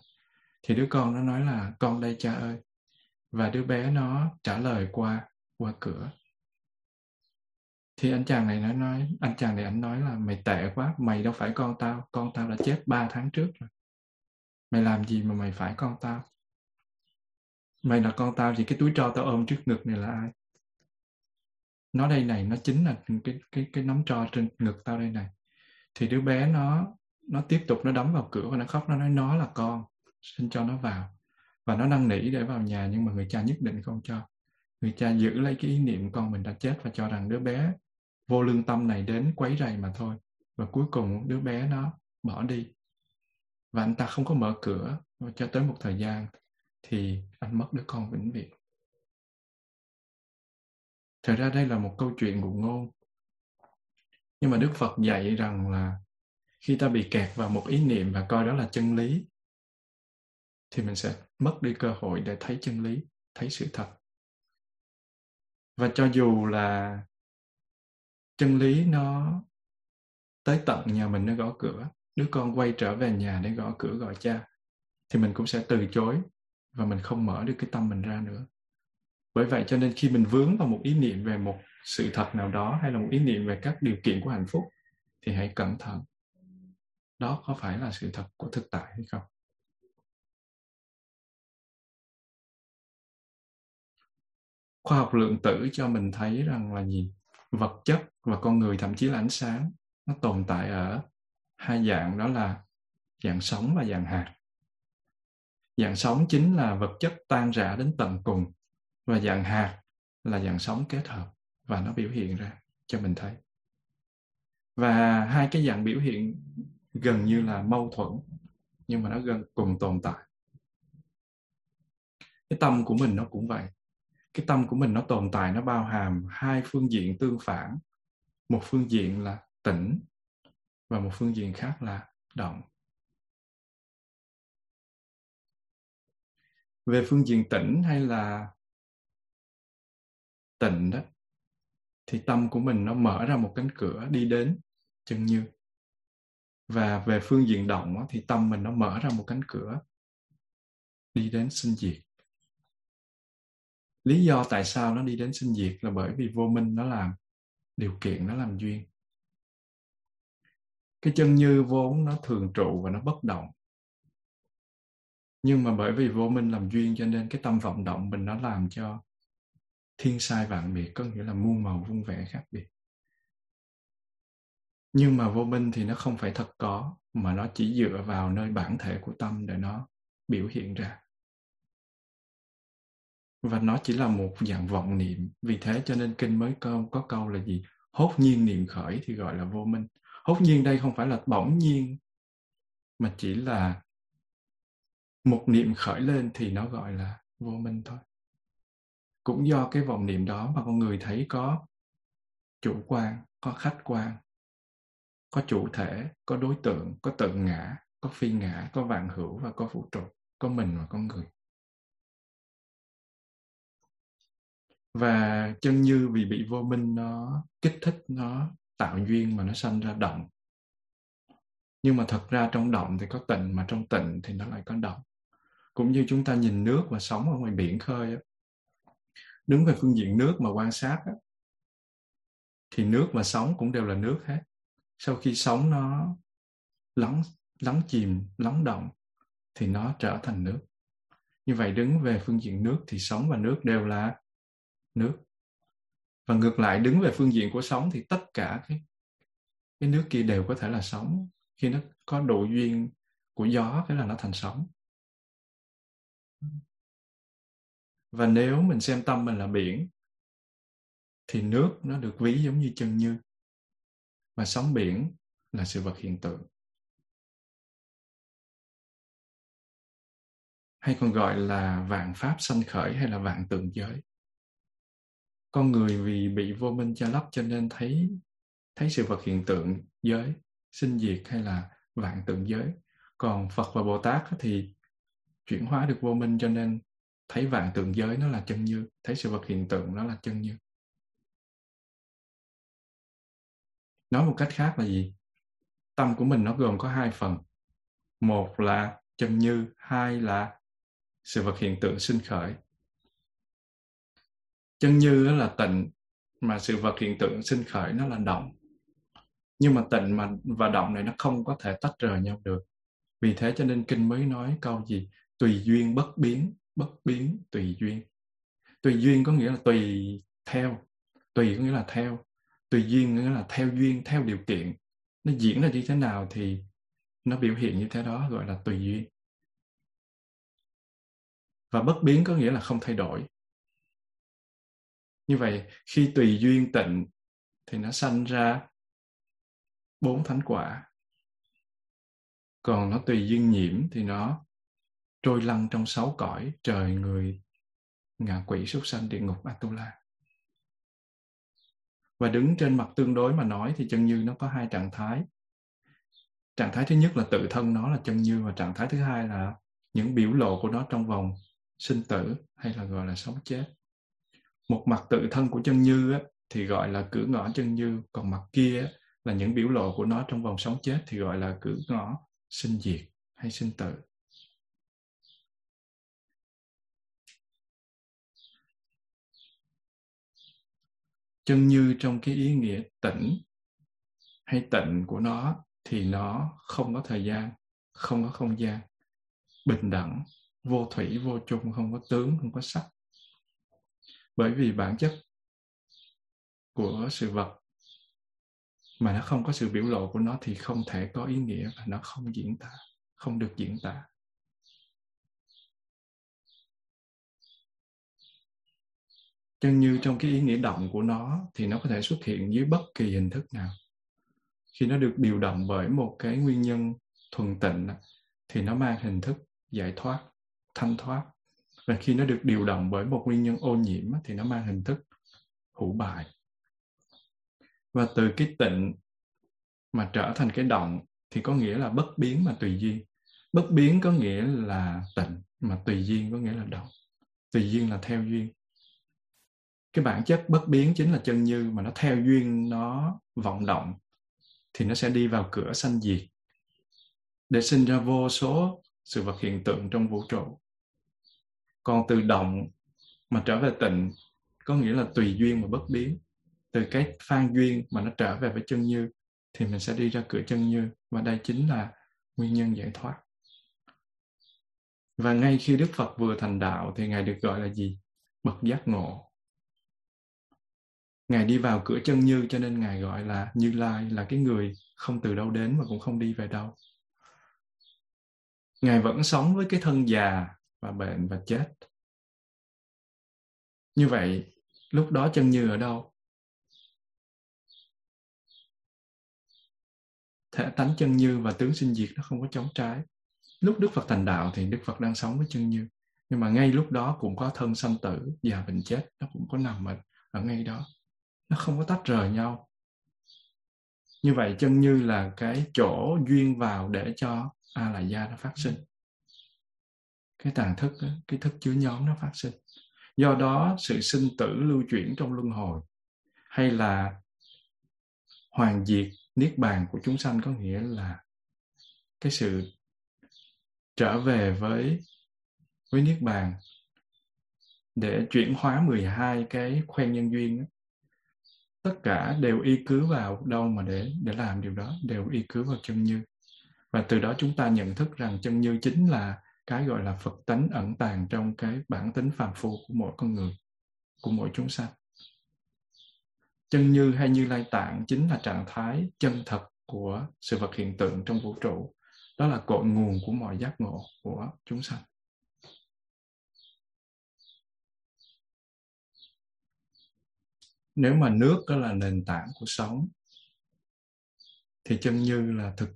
Thì đứa con nó nói là, con đây cha ơi. Và đứa bé nó trả lời qua qua cửa. Thì anh chàng này nó nói, anh chàng này anh nói là, mày tệ quá, mày đâu phải con tao con tao đã chết ba tháng trước rồi. Mày làm gì mà mày phải con tao? Mày là con tao thì cái túi tro tao ôm trước ngực này là ai? Nó đây này, nó chính là cái cái cái nắm tro trên ngực tao đây này. Thì đứa bé nó nó tiếp tục nó đóng vào cửa và nó khóc, nó nói, nó là con, xin cho nó vào. Và nó năn nỉ để vào nhà, nhưng mà người cha nhất định không cho. Người cha giữ lấy cái ý niệm con mình đã chết và cho rằng đứa bé vô lương tâm này đến quấy rầy mà thôi. Và cuối cùng đứa bé nó bỏ đi. Và anh ta không có mở cửa và cho tới một thời gian thì anh mất đứa con vĩnh viễn thật ra đây là một câu chuyện ngụ ngôn. Nhưng mà đức phật dạy rằng là khi ta bị kẹt vào một ý niệm và coi đó là chân lý, thì mình sẽ mất đi cơ hội để thấy chân lý, thấy sự thật. Và cho dù là chân lý nó tới tận nhà mình, nó gõ cửa, đứa con quay trở về nhà để gõ cửa gọi cha, thì mình cũng sẽ từ chối và mình không mở được cái tâm mình ra nữa bởi vậy cho nên khi mình vướng vào một ý niệm về một sự thật nào đó hay là một ý niệm về các điều kiện của hạnh phúc, thì hãy cẩn thận. Đó có phải là sự thật của thực tại hay không? Khoa học lượng tử cho mình thấy rằng là gì? Vật chất và con người, thậm chí là ánh sáng, nó tồn tại ở hai dạng, đó là dạng sống và dạng hạt. Dạng sống chính là vật chất tan rã đến tận cùng và dạng hạt là dạng sống kết hợp và nó biểu hiện ra cho mình thấy. Và hai cái dạng biểu hiện gần như là mâu thuẫn, nhưng mà nó gần cùng tồn tại. Cái tâm của mình nó cũng vậy. Cái tâm của mình nó tồn tại, nó bao hàm hai phương diện tương phản. Một phương diện là tỉnh và một phương diện khác là động. Về phương diện tỉnh hay là tịnh đó thì tâm của mình nó mở ra một cánh cửa đi đến chân như. Và về phương diện động đó, thì tâm mình nó mở ra một cánh cửa đi đến sinh diệt. Lý do tại sao nó đi đến sinh diệt là bởi vì vô minh nó làm điều kiện nó làm duyên. Cái chân như vốn nó thường trụ và nó bất động. Nhưng mà bởi vì vô minh làm duyên cho nên cái tâm vọng động mình nó làm cho thiên sai vạn biệt có nghĩa là muôn màu vung vẽ khác biệt. Nhưng mà vô minh thì nó không phải thật có, mà nó chỉ dựa vào nơi bản thể của tâm để nó biểu hiện ra. Và nó chỉ là một dạng vọng niệm. Vì thế cho nên kinh mới câu, có câu là gì? Hốt nhiên niệm khởi thì gọi là vô minh. Hốt nhiên đây không phải là bỗng nhiên, mà chỉ là một niệm khởi lên thì nó gọi là vô minh thôi cũng do cái vọng niệm đó mà con người thấy có chủ quan, có khách quan, có chủ thể, có đối tượng, có tự ngã, có phi ngã, có vạn hữu và có vũ trụ có mình và con người. Và chân như vì bị vô minh nó kích thích, nó tạo duyên mà nó sanh ra động. Nhưng mà thật ra trong động thì có tịnh, mà trong tịnh thì nó lại có động. Cũng như chúng ta nhìn nước và sống ở ngoài biển khơi đứng về phương diện nước mà quan sát thì nước và sóng cũng đều là nước hết. Sau khi sóng nó lắng lắng chìm, lắng động, thì nó trở thành nước. Như vậy đứng về phương diện nước thì sóng và nước đều là nước. Và ngược lại, đứng về phương diện của sóng thì tất cả cái cái nước kia đều có thể là sóng. Khi nó có độ duyên của gió, cái là nó thành sóng. Và nếu mình xem tâm mình là biển, thì nước nó được ví giống như chân như. Và sóng biển là sự vật hiện tượng. Hay còn gọi là vạn pháp sanh khởi hay là vạn tượng giới. Con người vì bị vô minh che lấp cho nên thấy thấy sự vật hiện tượng giới, sinh diệt hay là vạn tượng giới. Còn phật và bồ tát thì chuyển hóa được vô minh cho nên thấy vạn tượng giới nó là chân như, thấy sự vật hiện tượng nó là chân như. Nói một cách khác là gì? Tâm của mình nó gồm có hai phần. Một là chân như, hai là sự vật hiện tượng sinh khởi. Chân như là tịnh, mà sự vật hiện tượng sinh khởi nó là động. Nhưng mà tịnh mà, và động này nó không có thể tách rời nhau được. Vì thế cho nên kinh mới nói câu gì? Tùy duyên bất biến bất biến tùy duyên. Tùy duyên có nghĩa là tùy theo, tùy có nghĩa là theo, tùy duyên nghĩa là theo duyên, theo điều kiện. Nó diễn ra như thế nào thì nó biểu hiện như thế đó, gọi là tùy duyên. Và bất biến có nghĩa là không thay đổi. Như vậy, khi tùy duyên tịnh thì nó sanh ra bốn thánh quả. Còn nó tùy duyên nhiễm thì nó trôi lăn trong sáu cõi trời người ngạ quỷ súc sanh địa ngục atula. Và đứng trên mặt tương đối mà nói thì chân như nó có hai trạng thái. Trạng thái thứ nhất là tự thân nó là chân như và trạng thái thứ hai là những biểu lộ của nó trong vòng sinh tử hay là gọi là sống chết. Một mặt tự thân của chân như á, thì gọi là cửa ngõ chân như còn mặt kia á, là những biểu lộ của nó trong vòng sống chết thì gọi là cửa ngõ sinh diệt hay sinh tử. Chân như trong cái ý nghĩa tĩnh hay tịnh của nó thì nó không có thời gian, không có không gian. Bình đẳng, vô thủy, vô chung, không có tướng, không có sắc. Bởi vì bản chất của sự vật mà nó không có sự biểu lộ của nó thì không thể có ý nghĩa và nó không diễn tả, không được diễn tả. Chân như trong cái ý nghĩa động của nó thì nó có thể xuất hiện dưới bất kỳ hình thức nào. Khi nó được điều động bởi một cái nguyên nhân thuần tịnh thì nó mang hình thức giải thoát, thanh thoát. Và khi nó được điều động bởi một nguyên nhân ô nhiễm thì nó mang hình thức hữu bại. Và từ cái tịnh mà trở thành cái động thì có nghĩa là bất biến mà tùy duyên. Bất biến có nghĩa là tịnh mà tùy duyên có nghĩa là động. Tùy duyên là theo duyên cái bản chất bất biến chính là chân như mà nó theo duyên nó vọng động thì nó sẽ đi vào cửa sanh diệt để sinh ra vô số sự vật hiện tượng trong vũ trụ còn từ động mà trở về tịnh có nghĩa là tùy duyên mà bất biến từ cái phan duyên mà nó trở về với chân như thì mình sẽ đi ra cửa chân như và đây chính là nguyên nhân giải thoát và ngay khi Đức Phật vừa thành đạo thì Ngài được gọi là gì? Bậc giác ngộ. Ngài đi vào cửa chân như cho nên Ngài gọi là Như Lai là cái người không từ đâu đến mà cũng không đi về đâu. Ngài vẫn sống với cái thân già và bệnh và chết. Như vậy, lúc đó chân như ở đâu? Thể tánh chân như và tướng sinh diệt nó không có chống trái. Lúc Đức Phật thành đạo thì Đức Phật đang sống với chân như. Nhưng mà ngay lúc đó cũng có thân sanh tử, già bệnh chết, nó cũng có nằm ở, ở ngay đó. Nó không có tách rời nhau. Như vậy chân như là cái chỗ duyên vào để cho A la gia nó phát sinh. Cái tàn thức, cái thức chứa nhóm nó phát sinh. Do đó sự sinh tử lưu chuyển trong luân hồi hay là hoàn diệt niết bàn của chúng sanh có nghĩa là cái sự trở về với với niết bàn để chuyển hóa 12 cái khoen nhân duyên tất cả đều y cứ vào đâu mà để để làm điều đó, đều y cứ vào chân như. Và từ đó chúng ta nhận thức rằng chân như chính là cái gọi là phật tánh ẩn tàng trong cái bản tính phàm phu của mỗi con người, của mỗi chúng sanh. Chân như hay như lai tạng chính là trạng thái chân thật của sự vật hiện tượng trong vũ trụ. Đó là cội nguồn của mọi giác ngộ của chúng sanh. Nếu mà nước đó là nền tảng của sống thì chân như là thực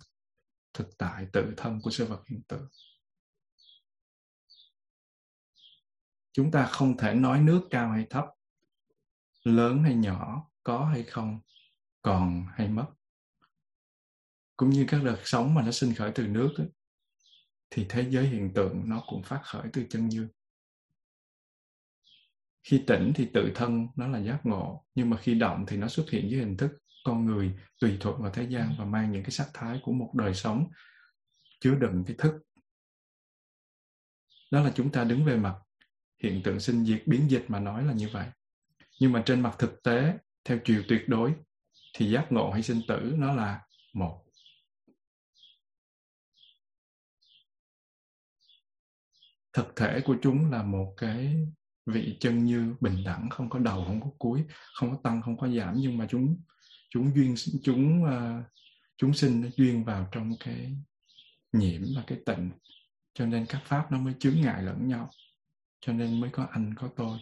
thực tại tự thân của sự vật hiện tượng. Chúng ta không thể nói nước cao hay thấp lớn hay nhỏ có hay không còn hay mất. Cũng như các đợt sóng mà nó sinh khởi từ nước ấy, thì thế giới hiện tượng nó cũng phát khởi từ chân như khi tỉnh thì tự thân nó là giác ngộ, nhưng mà khi động thì nó xuất hiện dưới hình thức con người tùy thuộc vào thế gian và mang những cái sắc thái của một đời sống chứa đựng cái thức. Đó là chúng ta đứng về mặt hiện tượng sinh diệt, biến dịch mà nói là như vậy. Nhưng mà trên mặt thực tế, theo chiều tuyệt đối, thì giác ngộ hay sinh tử nó là một. Thực thể của chúng là một cái vị chân như bình đẳng không có đầu không có cuối không có tăng không có giảm nhưng mà chúng chúng duyên chúng uh, chúng sinh duyên vào trong cái nhiễm và cái tịnh. Cho nên các pháp nó mới chướng ngại lẫn nhau. Cho nên mới có anh có tôi.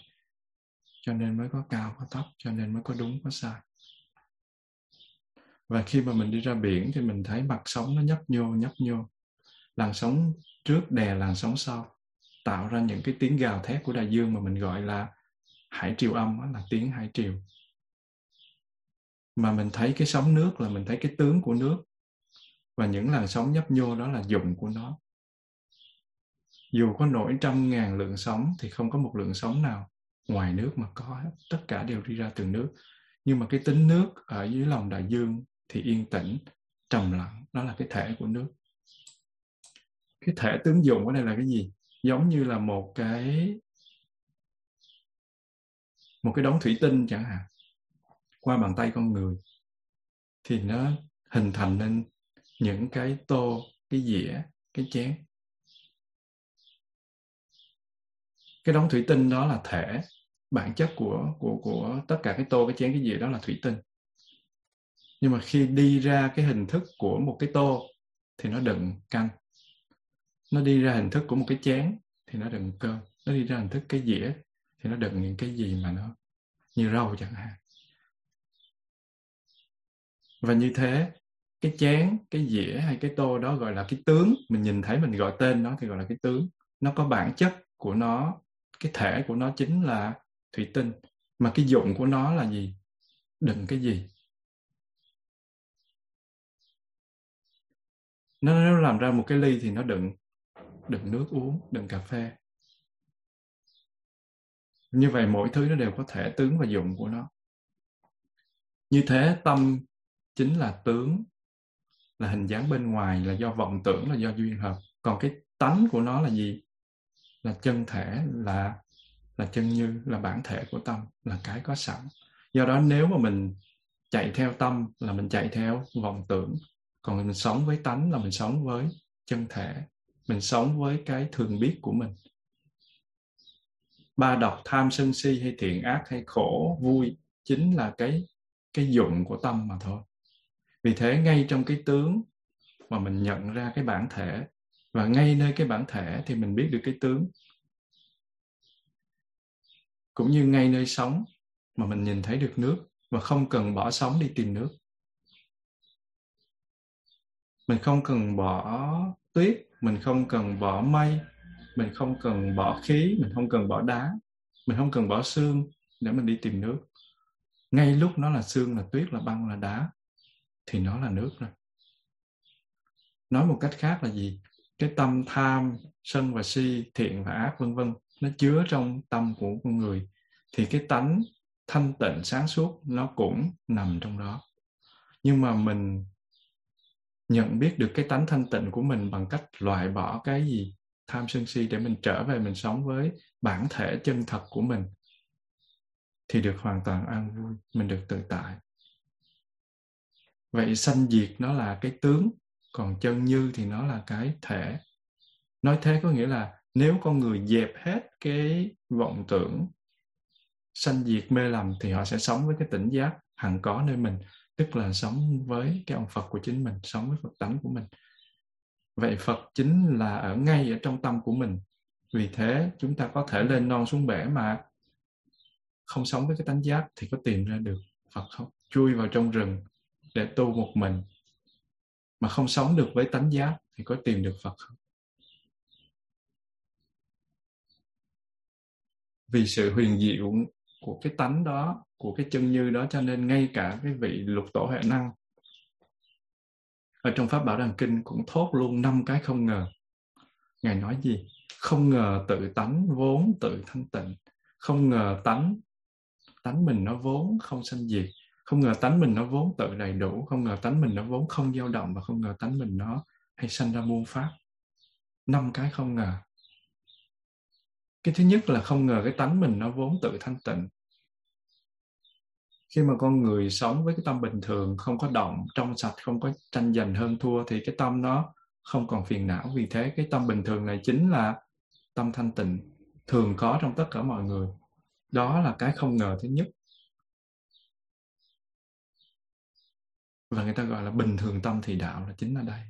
Cho nên mới có cao có thấp. Cho nên mới có đúng có sai. Và khi mà mình đi ra biển thì mình thấy mặt sóng nó nhấp nhô nhấp nhô. Làn sóng trước đè làn sóng sau tạo ra những cái tiếng gào thét của đại dương mà mình gọi là hải triều âm, đó là tiếng hải triều. Mà mình thấy cái sóng nước là mình thấy cái tướng của nước. Và những làn sóng nhấp nhô đó là dụng của nó. Dù có nổi trăm ngàn lượng sóng thì không có một lượng sóng nào ngoài nước mà có tất cả đều đi ra từ nước. Nhưng mà cái tính nước ở dưới lòng đại dương thì yên tĩnh, trầm lặng. Đó là cái thể của nước. Cái thể tướng dụng ở đây là cái gì? Giống như là một cái một cái đống thủy tinh chẳng hạn, qua bàn tay con người, thì nó hình thành nên những cái tô, cái dĩa, cái chén. Cái đống thủy tinh đó là thể, bản chất của của của tất cả cái tô, cái chén, cái dĩa đó là thủy tinh. Nhưng mà khi đi ra cái hình thức của một cái tô, thì nó đựng canh nó đi ra hình thức của một cái chén thì nó đựng cơm. Nó đi ra hình thức cái dĩa thì nó đựng những cái gì mà nó như rau chẳng hạn. Và như thế cái chén cái dĩa hay cái tô đó gọi là cái tướng. Mình nhìn thấy mình gọi tên nó thì gọi là cái tướng. Nó có bản chất của nó cái thể của nó chính là thủy tinh. Mà cái dụng của nó là gì? Đựng cái gì? Nó, nếu làm ra một cái ly thì nó đựng đựng nước uống, đựng cà phê. Như vậy mỗi thứ nó đều có thể tướng và dụng của nó. Như thế tâm chính là tướng, là hình dáng bên ngoài, là do vọng tưởng, là do duyên hợp. Còn cái tánh của nó là gì? Là chân thể, là là chân như, là bản thể của tâm, là cái có sẵn. Do đó nếu mà mình chạy theo tâm là mình chạy theo vọng tưởng, còn mình sống với tánh là mình sống với chân thể mình sống với cái thường biết của mình. Ba độc tham sân si hay thiện ác hay khổ, vui chính là cái cái dụng của tâm mà thôi. Vì thế ngay trong cái tướng mà mình nhận ra cái bản thể, và ngay nơi cái bản thể thì mình biết được cái tướng. Cũng như ngay nơi sống mà mình nhìn thấy được nước, và không cần bỏ sống đi tìm nước. Mình không cần bỏ tuyết mình không cần bỏ mây, mình không cần bỏ khí, mình không cần bỏ đá, mình không cần bỏ xương để mình đi tìm nước. Ngay lúc nó là xương là tuyết, là băng, là đá, thì nó là nước rồi. Nói một cách khác là gì? Cái tâm tham, sân và si, thiện và ác, vân vân, nó chứa trong tâm của con người. Thì cái tánh thanh tịnh sáng suốt nó cũng nằm trong đó. Nhưng mà mình nhận biết được cái tánh thanh tịnh của mình bằng cách loại bỏ cái gì tham sân si để mình trở về mình sống với bản thể chân thật của mình, thì được hoàn toàn an vui, mình được tự tại. Vậy sanh diệt nó là cái tướng, còn chân như thì nó là cái thể. Nói thế có nghĩa là nếu con người dẹp hết cái vọng tưởng sanh diệt mê lầm thì họ sẽ sống với cái tỉnh giác hằng có nơi mình tức là sống với cái ông Phật của chính mình, sống với Phật tánh của mình. Vậy Phật chính là ở ngay ở trong tâm của mình. Vì thế chúng ta có thể lên non xuống bể mà không sống với cái tánh giác thì có tìm ra được Phật không? Chui vào trong rừng để tu một mình mà không sống được với tánh giác thì có tìm được Phật không? Vì sự huyền diệu của cái tánh đó, của cái chân như đó, cho nên ngay cả cái vị lục tổ hệ năng ở trong pháp bảo đàn kinh cũng thốt luôn năm cái không ngờ. Ngài nói gì? Không ngờ tự tánh vốn tự thanh tịnh. Không ngờ tánh tánh mình nó vốn không sanh diệt. Không ngờ tánh mình nó vốn tự đầy đủ. Không ngờ tánh mình nó vốn không dao động và không ngờ tánh mình nó hay sanh ra muôn pháp. Năm cái không ngờ. Cái thứ nhất là không ngờ cái tánh mình nó vốn tự thanh tịnh khi mà con người sống với cái tâm bình thường, không có động, trong sạch, không có tranh giành hơn thua, thì cái tâm nó không còn phiền não. Vì thế, cái tâm bình thường này chính là tâm thanh tịnh, thường có trong tất cả mọi người. Đó là cái không ngờ thứ nhất. Và người ta gọi là bình thường tâm thì đạo là chính là đây.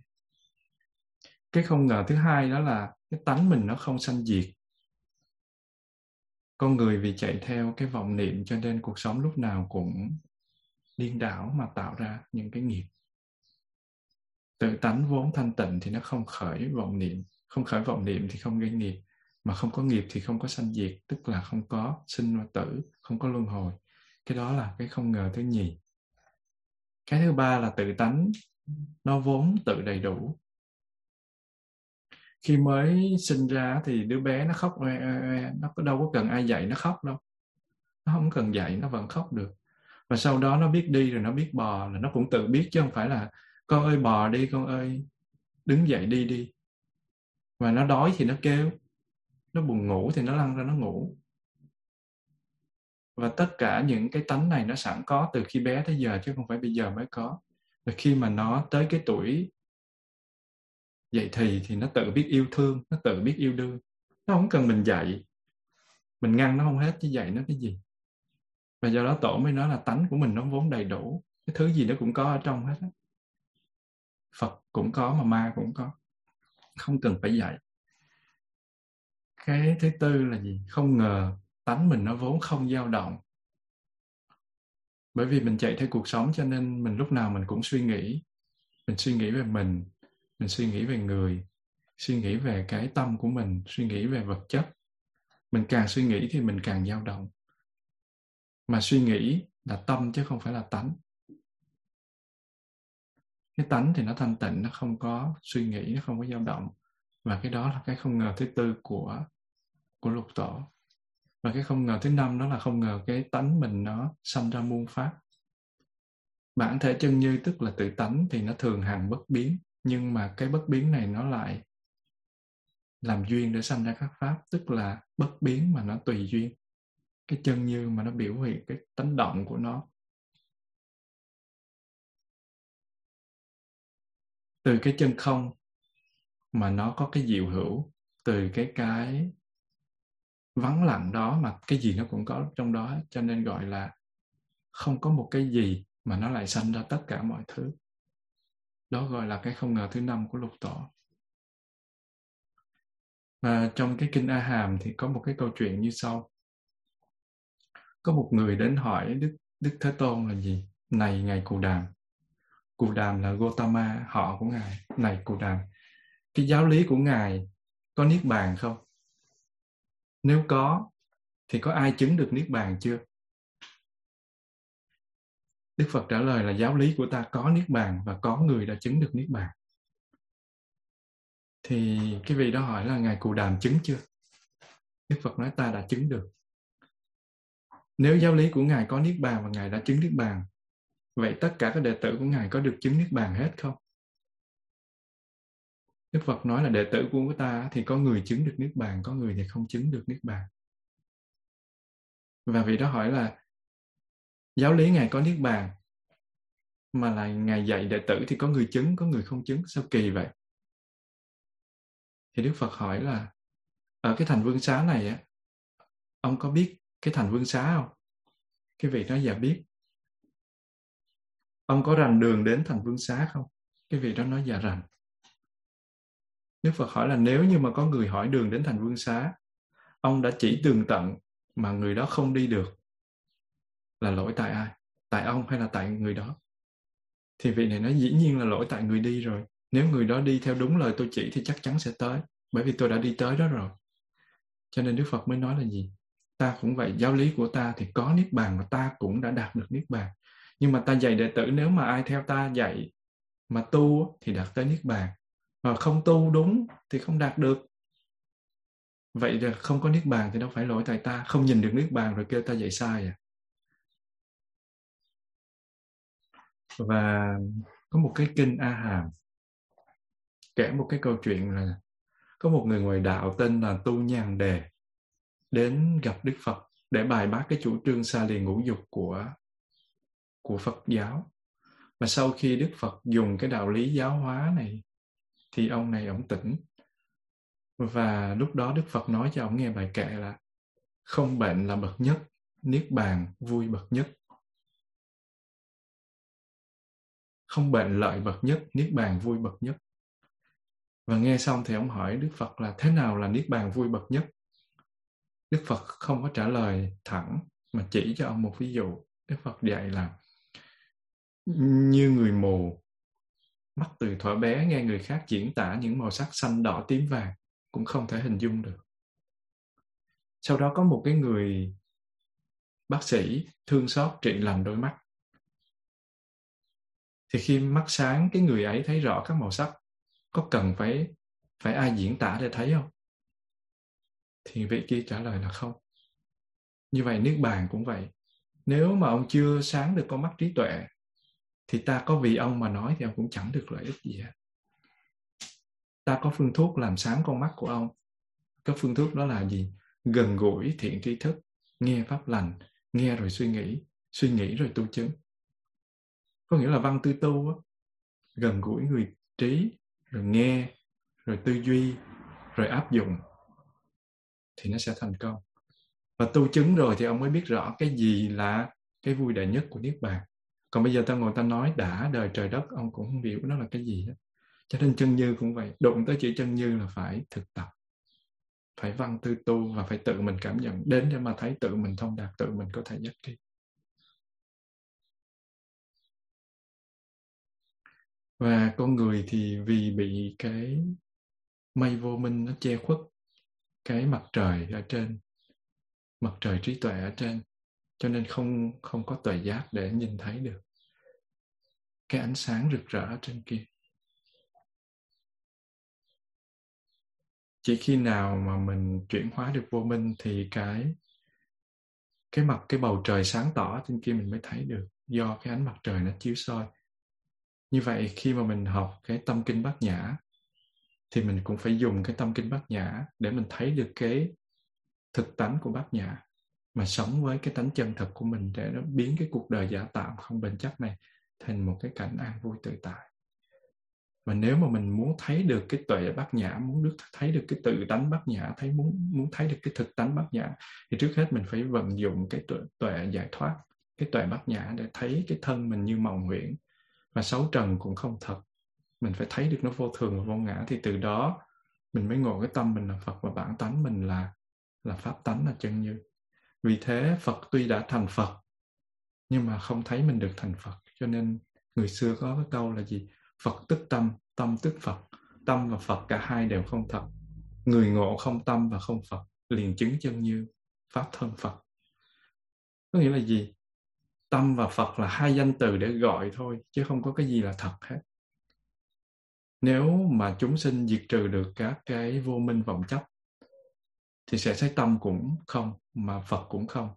Cái không ngờ thứ hai đó là cái tánh mình nó không sanh diệt con người vì chạy theo cái vọng niệm cho nên cuộc sống lúc nào cũng điên đảo mà tạo ra những cái nghiệp. Tự tánh vốn thanh tịnh thì nó không khởi vọng niệm, không khởi vọng niệm thì không gây nghiệp. Mà không có nghiệp thì không có sanh diệt, tức là không có sinh và tử, không có luân hồi. Cái đó là cái không ngờ thứ nhì. Cái thứ ba là tự tánh, nó vốn tự đầy đủ khi mới sinh ra thì đứa bé nó khóc oe oe nó có đâu có cần ai dạy nó khóc đâu. Nó không cần dạy, nó vẫn khóc được. Và sau đó nó biết đi rồi nó biết bò là nó cũng tự biết chứ không phải là, con ơi, bò đi, con ơi, đứng dậy đi đi. Và nó đói thì nó kêu. Nó buồn ngủ thì nó lăn ra nó ngủ. Và tất cả những cái tánh này nó sẵn có từ khi bé tới giờ chứ không phải bây giờ mới có. Và khi mà nó tới cái tuổi vậy thì thì nó tự biết yêu thương, nó tự biết yêu đương. Nó không cần mình dạy. Mình ngăn nó không hết chứ dạy nó cái gì. Và do đó tổ mới nói là tánh của mình nó vốn đầy đủ. Cái thứ gì nó cũng có ở trong hết phật cũng có mà ma cũng có. Không cần phải dạy. Cái thứ tư là gì? Không ngờ tánh mình nó vốn không dao động. Bởi vì mình chạy theo cuộc sống cho nên mình lúc nào mình cũng suy nghĩ. Mình suy nghĩ về mình mình suy nghĩ về người, suy nghĩ về cái tâm của mình, suy nghĩ về vật chất. Mình càng suy nghĩ thì mình càng dao động. Mà suy nghĩ là tâm chứ không phải là tánh. Cái tánh thì nó thanh tịnh, nó không có suy nghĩ, nó không có dao động. Và cái đó là cái không ngờ thứ tư của của lục tổ. Và cái không ngờ thứ năm đó là không ngờ cái tánh mình nó sanh ra muôn pháp. Bản thể chân như tức là tự tánh thì nó thường hằng bất biến nhưng mà cái bất biến này nó lại làm duyên để sanh ra các pháp, tức là bất biến mà nó tùy duyên. Cái chân như mà nó biểu hiện cái tánh động của nó. Từ cái chân không mà nó có cái diệu hữu, từ cái cái vắng lặng đó mà cái gì nó cũng có trong đó, cho nên gọi là không có một cái gì mà nó lại sanh ra tất cả mọi thứ đó gọi là cái không ngờ thứ năm của lục tổ và trong cái kinh A Hàm thì có một cái câu chuyện như sau. Có một người đến hỏi Đức Đức Thế Tôn là gì? Này ngài Cù Đàm. Cù Đàm là Gotama họ của ngài. Này Cù Đàm, cái giáo lý của ngài có niết bàn không? Nếu có, thì có ai chứng được niết bàn chưa? Đức Phật trả lời là giáo lý của ta có niết bàn và có người đã chứng được niết bàn. Thì cái vị đó hỏi là ngài cù đàm chứng chưa? Đức Phật nói ta đã chứng được. Nếu giáo lý của ngài có niết bàn và ngài đã chứng niết bàn, vậy tất cả các đệ tử của ngài có được chứng niết bàn hết không? Đức Phật nói là đệ tử của ta thì có người chứng được niết bàn, có người thì không chứng được niết bàn. Và vị đó hỏi là giáo lý ngài có niết bàn, mà là ngài dạy đệ tử thì có người chứng, có người không chứng. Sao kỳ vậy? Thì đức phật hỏi là, ở cái thành vương xá này á, ông có biết cái thành vương xá không? Cái vị nói dạ biết. Ông có rành đường đến thành vương xá không? Cái vị đó nói dạ rành. Đức phật hỏi là, nếu như mà có người hỏi đường đến thành vương xá, ông đã chỉ tường tận mà người đó không đi được là lỗi tại ai? Tại ông hay là tại người đó? Thì vị này nói dĩ nhiên là lỗi tại người đi rồi. Nếu người đó đi theo đúng lời tôi chỉ thì chắc chắn sẽ tới, bởi vì tôi đã đi tới đó rồi. Cho nên đức phật mới nói là gì? Ta cũng vậy, giáo lý của ta thì có niết bàn mà ta cũng đã đạt được niết bàn. Nhưng mà ta dạy đệ tử nếu mà ai theo ta dạy mà tu thì đạt tới niết bàn. Mà không tu đúng thì không đạt được. Vậy là không có niết bàn thì đâu phải lỗi tại ta. Không nhìn được niết bàn rồi kêu ta dạy sai à. Và có một cái kinh A Hàm kể một cái câu chuyện là có một người ngoài đạo tên là Tu Nhàn Đề đến gặp Đức Phật để bài bác cái chủ trương xa lìa ngũ dục của của Phật giáo. Và sau khi Đức Phật dùng cái đạo lý giáo hóa này thì ông này ổng tỉnh. Và lúc đó Đức Phật nói cho ông nghe bài kệ là không bệnh là bậc nhất, niết bàn vui bậc nhất. Không bệnh lợi bậc nhất, niết bàn vui bậc nhất. Và nghe xong thì ông hỏi Đức Phật là thế nào là niết bàn vui bậc nhất? Đức Phật không có trả lời thẳng mà chỉ cho ông một ví dụ. Đức Phật dạy là như người mù mắt từ thuở bé nghe người khác diễn tả những màu sắc xanh đỏ tím vàng cũng không thể hình dung được. Sau đó có một cái người bác sĩ thương xót trị lành đôi mắt. Thì khi mắt sáng, cái người ấy thấy rõ các màu sắc, có cần phải phải ai diễn tả để thấy không? Thì vị kia trả lời là không. Như vậy niết bàn cũng vậy. Nếu mà ông chưa sáng được con mắt trí tuệ, thì ta có vì ông mà nói thì ông cũng chẳng được lợi ích gì hết. Ta có phương thuốc làm sáng con mắt của ông. Cái phương thuốc đó là gì? Gần gũi, thiện tri thức, nghe pháp lành, nghe rồi suy nghĩ suy nghĩ rồi tu chứng có nghĩa là văn tư tu á, gần gũi người trí rồi nghe rồi tư duy rồi áp dụng thì nó sẽ thành công. Và tu chứng rồi thì ông mới biết rõ cái gì là cái vui đại nhất của niết bàn. Còn bây giờ ta ngồi ta nói đã đời trời đất ông cũng không hiểu nó là cái gì hết. Cho nên chân như cũng vậy đụng tới chữ chân như là phải thực tập phải văn tư tu và phải tự mình cảm nhận đến để mà thấy tự mình thông đạt tự mình có thể giác tri và con người thì vì bị cái mây vô minh nó che khuất cái mặt trời ở trên, mặt trời trí tuệ ở trên, cho nên không không có tuệ giác để nhìn thấy được cái ánh sáng rực rỡ ở trên kia. Chỉ khi nào mà mình chuyển hóa được vô minh thì cái cái mặt, cái bầu trời sáng tỏ trên kia mình mới thấy được, do cái ánh mặt trời nó chiếu soi như vậy khi mà mình học cái tâm kinh bát nhã thì mình cũng phải dùng cái tâm kinh bát nhã để mình thấy được cái thực tánh của bát nhã mà sống với cái tánh chân thật của mình để nó biến cái cuộc đời giả tạm không bền chắc này thành một cái cảnh an vui tự tại. Và nếu mà mình muốn thấy được cái tuệ bát nhã muốn được thấy được cái tự tánh bát nhã thấy muốn muốn thấy được cái thực tánh bát nhã thì trước hết mình phải vận dụng cái tuệ, tuệ giải thoát cái tuệ bát nhã để thấy cái thân mình như màu nguyện và sáu trần cũng không thật. Mình phải thấy được nó vô thường và vô ngã thì từ đó mình mới ngộ cái tâm mình là Phật và bản tánh mình là là pháp tánh, là chân như vì thế Phật tuy đã thành Phật, nhưng mà không thấy mình được thành Phật. Cho nên người xưa có cái câu là gì? Phật tức tâm tâm tức Phật. Tâm và Phật cả hai đều không thật. Người ngộ không tâm và không Phật, liền chứng chân như pháp thân Phật. Có nghĩa là gì? Tâm và Phật là hai danh từ để gọi thôi, chứ không có cái gì là thật hết. Nếu mà chúng sinh diệt trừ được các cái vô minh vọng chấp, thì sẽ thấy tâm cũng không, mà Phật cũng không.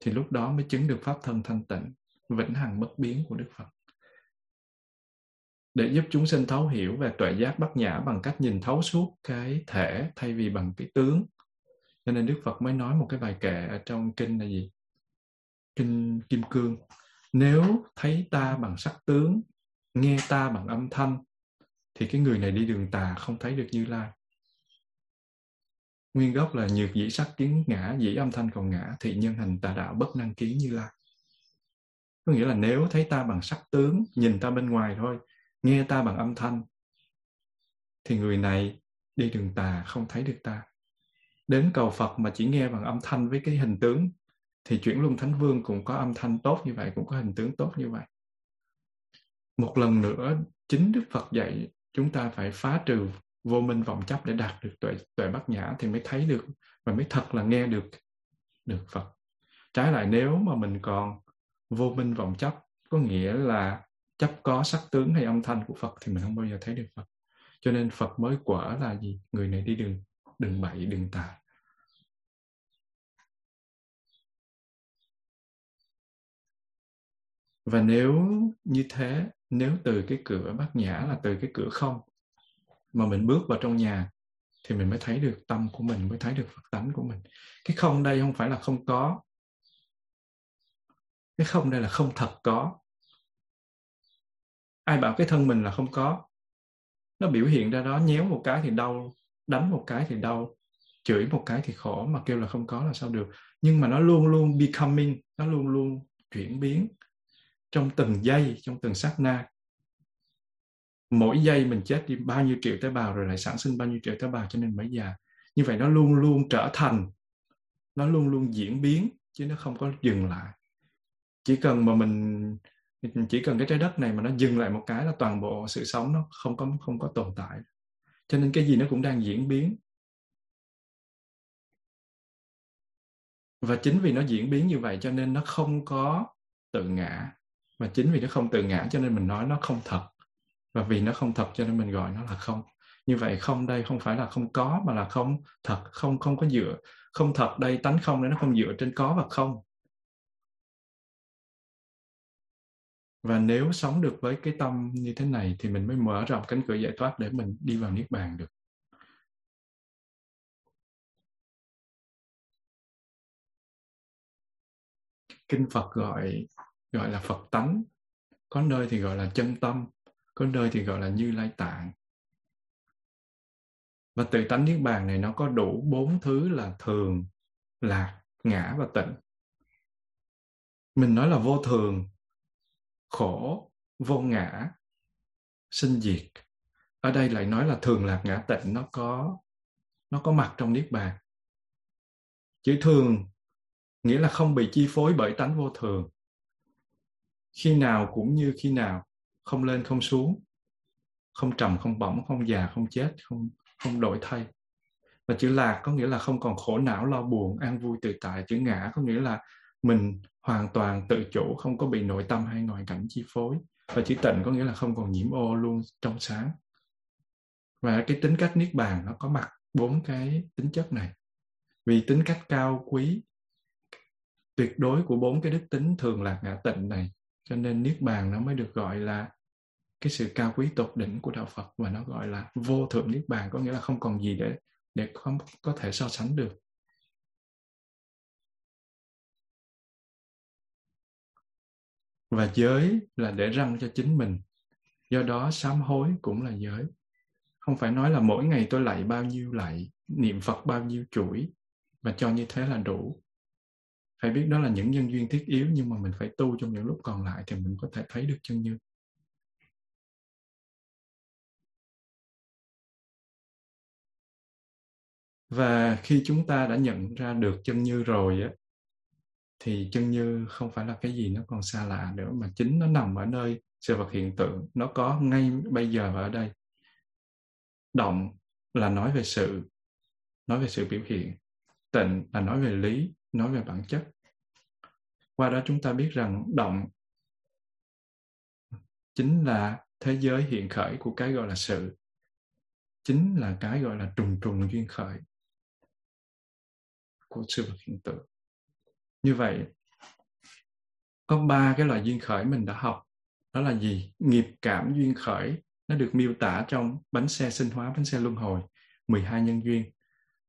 Thì lúc đó mới chứng được pháp thân thanh tịnh, vĩnh hằng bất biến của Đức Phật. Để giúp chúng sinh thấu hiểu về tuệ giác bát nhã bằng cách nhìn thấu suốt cái thể thay vì bằng cái tướng. Cho nên Đức Phật mới nói một cái bài kệ ở trong kinh là gì? Kinh Kim Cương nếu thấy ta bằng sắc tướng nghe ta bằng âm thanh thì cái người này đi đường tà không thấy được Như Lai. Nguyên gốc là nhược dĩ sắc kiến ngã, dĩ âm thanh còn ngã, thì nhân hành tà đạo bất năng kiến Như Lai. Có nghĩa là nếu thấy ta bằng sắc tướng, nhìn ta bên ngoài thôi, nghe ta bằng âm thanh, thì người này đi đường tà không thấy được ta. Đến cầu Phật mà chỉ nghe bằng âm thanh với cái hình tướng, thì chuyển luân thánh vương cũng có âm thanh tốt như vậy, cũng có hình tướng tốt như vậy. Một lần nữa, chính Đức Phật dạy chúng ta phải phá trừ vô minh vọng chấp để đạt được tuệ tuệ bát nhã thì mới thấy được và mới thật là nghe được được Phật. Trái lại nếu mà mình còn vô minh vọng chấp có nghĩa là chấp có sắc tướng hay âm thanh của Phật thì mình không bao giờ thấy được Phật. Cho nên Phật mới quả là gì? Người này đi đường đường bậy, đường tà. Và nếu như thế, nếu từ cái cửa bát nhã là từ cái cửa không mà mình bước vào trong nhà, thì mình mới thấy được tâm của mình, mới thấy được phật tánh của mình. Cái không đây không phải là không có. Cái không đây là không thật có. Ai bảo cái thân mình là không có? Nó biểu hiện ra đó, nhéo một cái thì đau, đánh một cái thì đau, chửi một cái thì khổ, mà kêu là không có là sao được. Nhưng mà nó luôn luôn becoming, nó luôn luôn chuyển biến trong từng giây, trong từng sát na, mỗi giây mình chết đi bao nhiêu triệu tế bào rồi lại sản sinh bao nhiêu triệu tế bào cho nên mới già. Như vậy nó luôn luôn trở thành, nó luôn luôn diễn biến chứ nó không có dừng lại. Chỉ cần mà mình, chỉ cần cái trái đất này mà nó dừng lại một cái là toàn bộ sự sống nó không có không có tồn tại. Cho nên cái gì nó cũng đang diễn biến. Và chính vì nó diễn biến như vậy cho nên nó không có tự ngã mà chính vì nó không tự ngã cho nên mình nói nó không thật. Và vì nó không thật cho nên mình gọi nó là không. Như vậy không đây không phải là không có mà là không thật, không không có dựa. Không thật đây tánh không đấy nó không dựa trên có và không. Và nếu sống được với cái tâm như thế này thì mình mới mở rộng cánh cửa giải thoát để mình đi vào niết bàn được. Kinh Phật gọi gọi là Phật tánh. Có nơi thì gọi là chân tâm, có nơi thì gọi là như lai tạng. Và từ tánh niết bàn này nó có đủ bốn thứ là thường, lạc, ngã và tịnh. Mình nói là vô thường, khổ, vô ngã, sinh diệt. Ở đây lại nói là thường, lạc, ngã, tịnh, nó có nó có mặt trong niết bàn. Chữ thường nghĩa là không bị chi phối bởi tánh vô thường khi nào cũng như khi nào, không lên không xuống, không trầm, không bỏng không già, không chết, không không đổi thay. Và chữ lạc có nghĩa là không còn khổ não, lo buồn, an vui, tự tại. Chữ ngã có nghĩa là mình hoàn toàn tự chủ, không có bị nội tâm hay ngoại cảnh chi phối. Và chữ tịnh có nghĩa là không còn nhiễm ô luôn trong sáng. Và cái tính cách niết bàn nó có mặt bốn cái tính chất này. Vì tính cách cao quý, tuyệt đối của bốn cái đức tính thường lạc ngã tịnh này cho nên niết bàn nó mới được gọi là cái sự cao quý tột đỉnh của đạo Phật và nó gọi là vô thượng niết bàn, có nghĩa là không còn gì để để không có thể so sánh được. Và giới là để răng cho chính mình. Do đó sám hối cũng là giới. Không phải nói là mỗi ngày tôi lạy bao nhiêu lạy, niệm phật bao nhiêu chuỗi và cho như thế là đủ phải biết đó là những nhân duyên thiết yếu, nhưng mà mình phải tu trong những lúc còn lại thì mình có thể thấy được chân như và khi chúng ta đã nhận ra được chân như rồi á, thì chân như không phải là cái gì nó còn xa lạ nữa, mà chính nó nằm ở nơi sự vật hiện tượng. Nó có ngay bây giờ và ở đây. Động là nói về sự, nói về sự biểu hiện, tịnh là nói về lý nói về bản chất. Qua đó chúng ta biết rằng động chính là thế giới hiện khởi của cái gọi là sự, chính là cái gọi là trùng trùng duyên khởi của sự vật hiện tượng. Như vậy, có ba cái loại duyên khởi mình đã học. Đó là gì? Nghiệp cảm duyên khởi, nó được miêu tả trong bánh xe sinh hóa, bánh xe luân hồi 12 nhân duyên.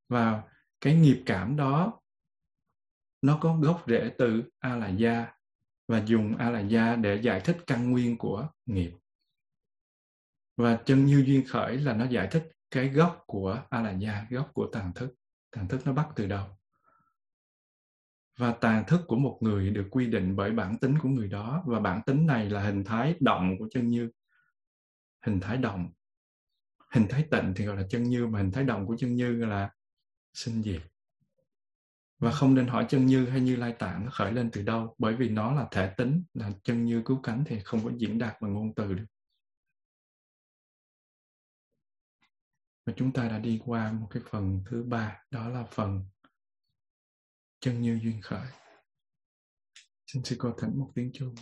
Và cái nghiệp cảm đó nó có gốc rễ từ a la gia và dùng a la gia để giải thích căn nguyên của nghiệp. Và chân như duyên khởi là nó giải thích cái gốc của a la gia gốc của tàn thức. Tàn thức nó bắt từ đâu? Và tàn thức của một người được quy định bởi bản tính của người đó. Và bản tính này là hình thái động của chân như. Hình thái động. Hình thái tịnh thì gọi là chân như, mà hình thái động của chân như là sinh diệt và không nên hỏi chân như hay như lai tạng nó khởi lên từ đâu, bởi vì nó là thể tính, là chân như cứu cánh thì không có diễn đạt bằng ngôn từ được. Và chúng ta đã đi qua một cái phần thứ ba, đó là phần chân như duyên khởi. Xin sư cô thỉnh một tiếng chuông.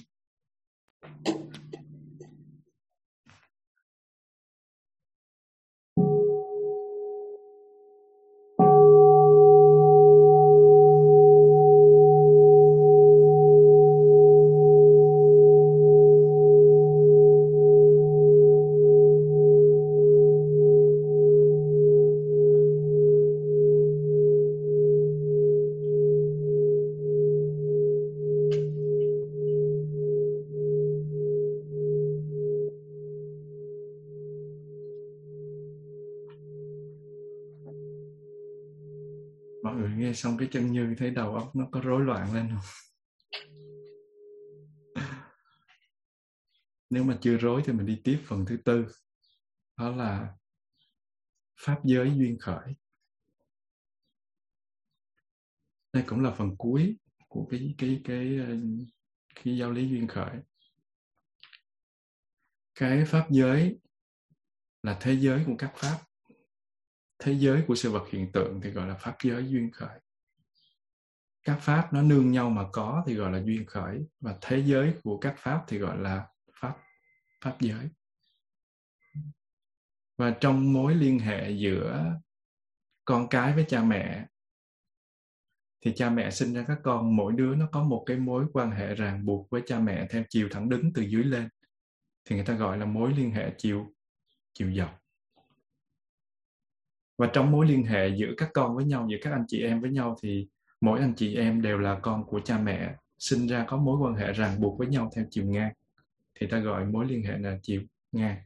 Với chân như thấy đầu óc nó có rối loạn lên không? Nếu mà chưa rối thì mình đi tiếp phần thứ tư, đó là pháp giới duyên khởi. Đây cũng là phần cuối của cái cái cái ờ, cái giáo lý duyên khởi. Cái pháp giới là thế giới của các pháp. Thế giới của sự vật hiện tượng thì gọi là pháp giới duyên khởi các pháp nó nương nhau mà có thì gọi là duyên khởi, và thế giới của các pháp thì gọi là pháp pháp giới. Và trong mối liên hệ giữa con cái với cha mẹ, thì cha mẹ sinh ra các con, mỗi đứa nó có một cái mối quan hệ ràng buộc với cha mẹ theo chiều thẳng đứng từ dưới lên. Thì người ta gọi là mối liên hệ chiều chiều dọc. Và trong mối liên hệ giữa các con với nhau, giữa các anh chị em với nhau thì mỗi anh chị em đều là con của cha mẹ sinh ra có mối quan hệ ràng buộc với nhau theo chiều ngang. Thì ta gọi mối liên hệ là chiều ngang.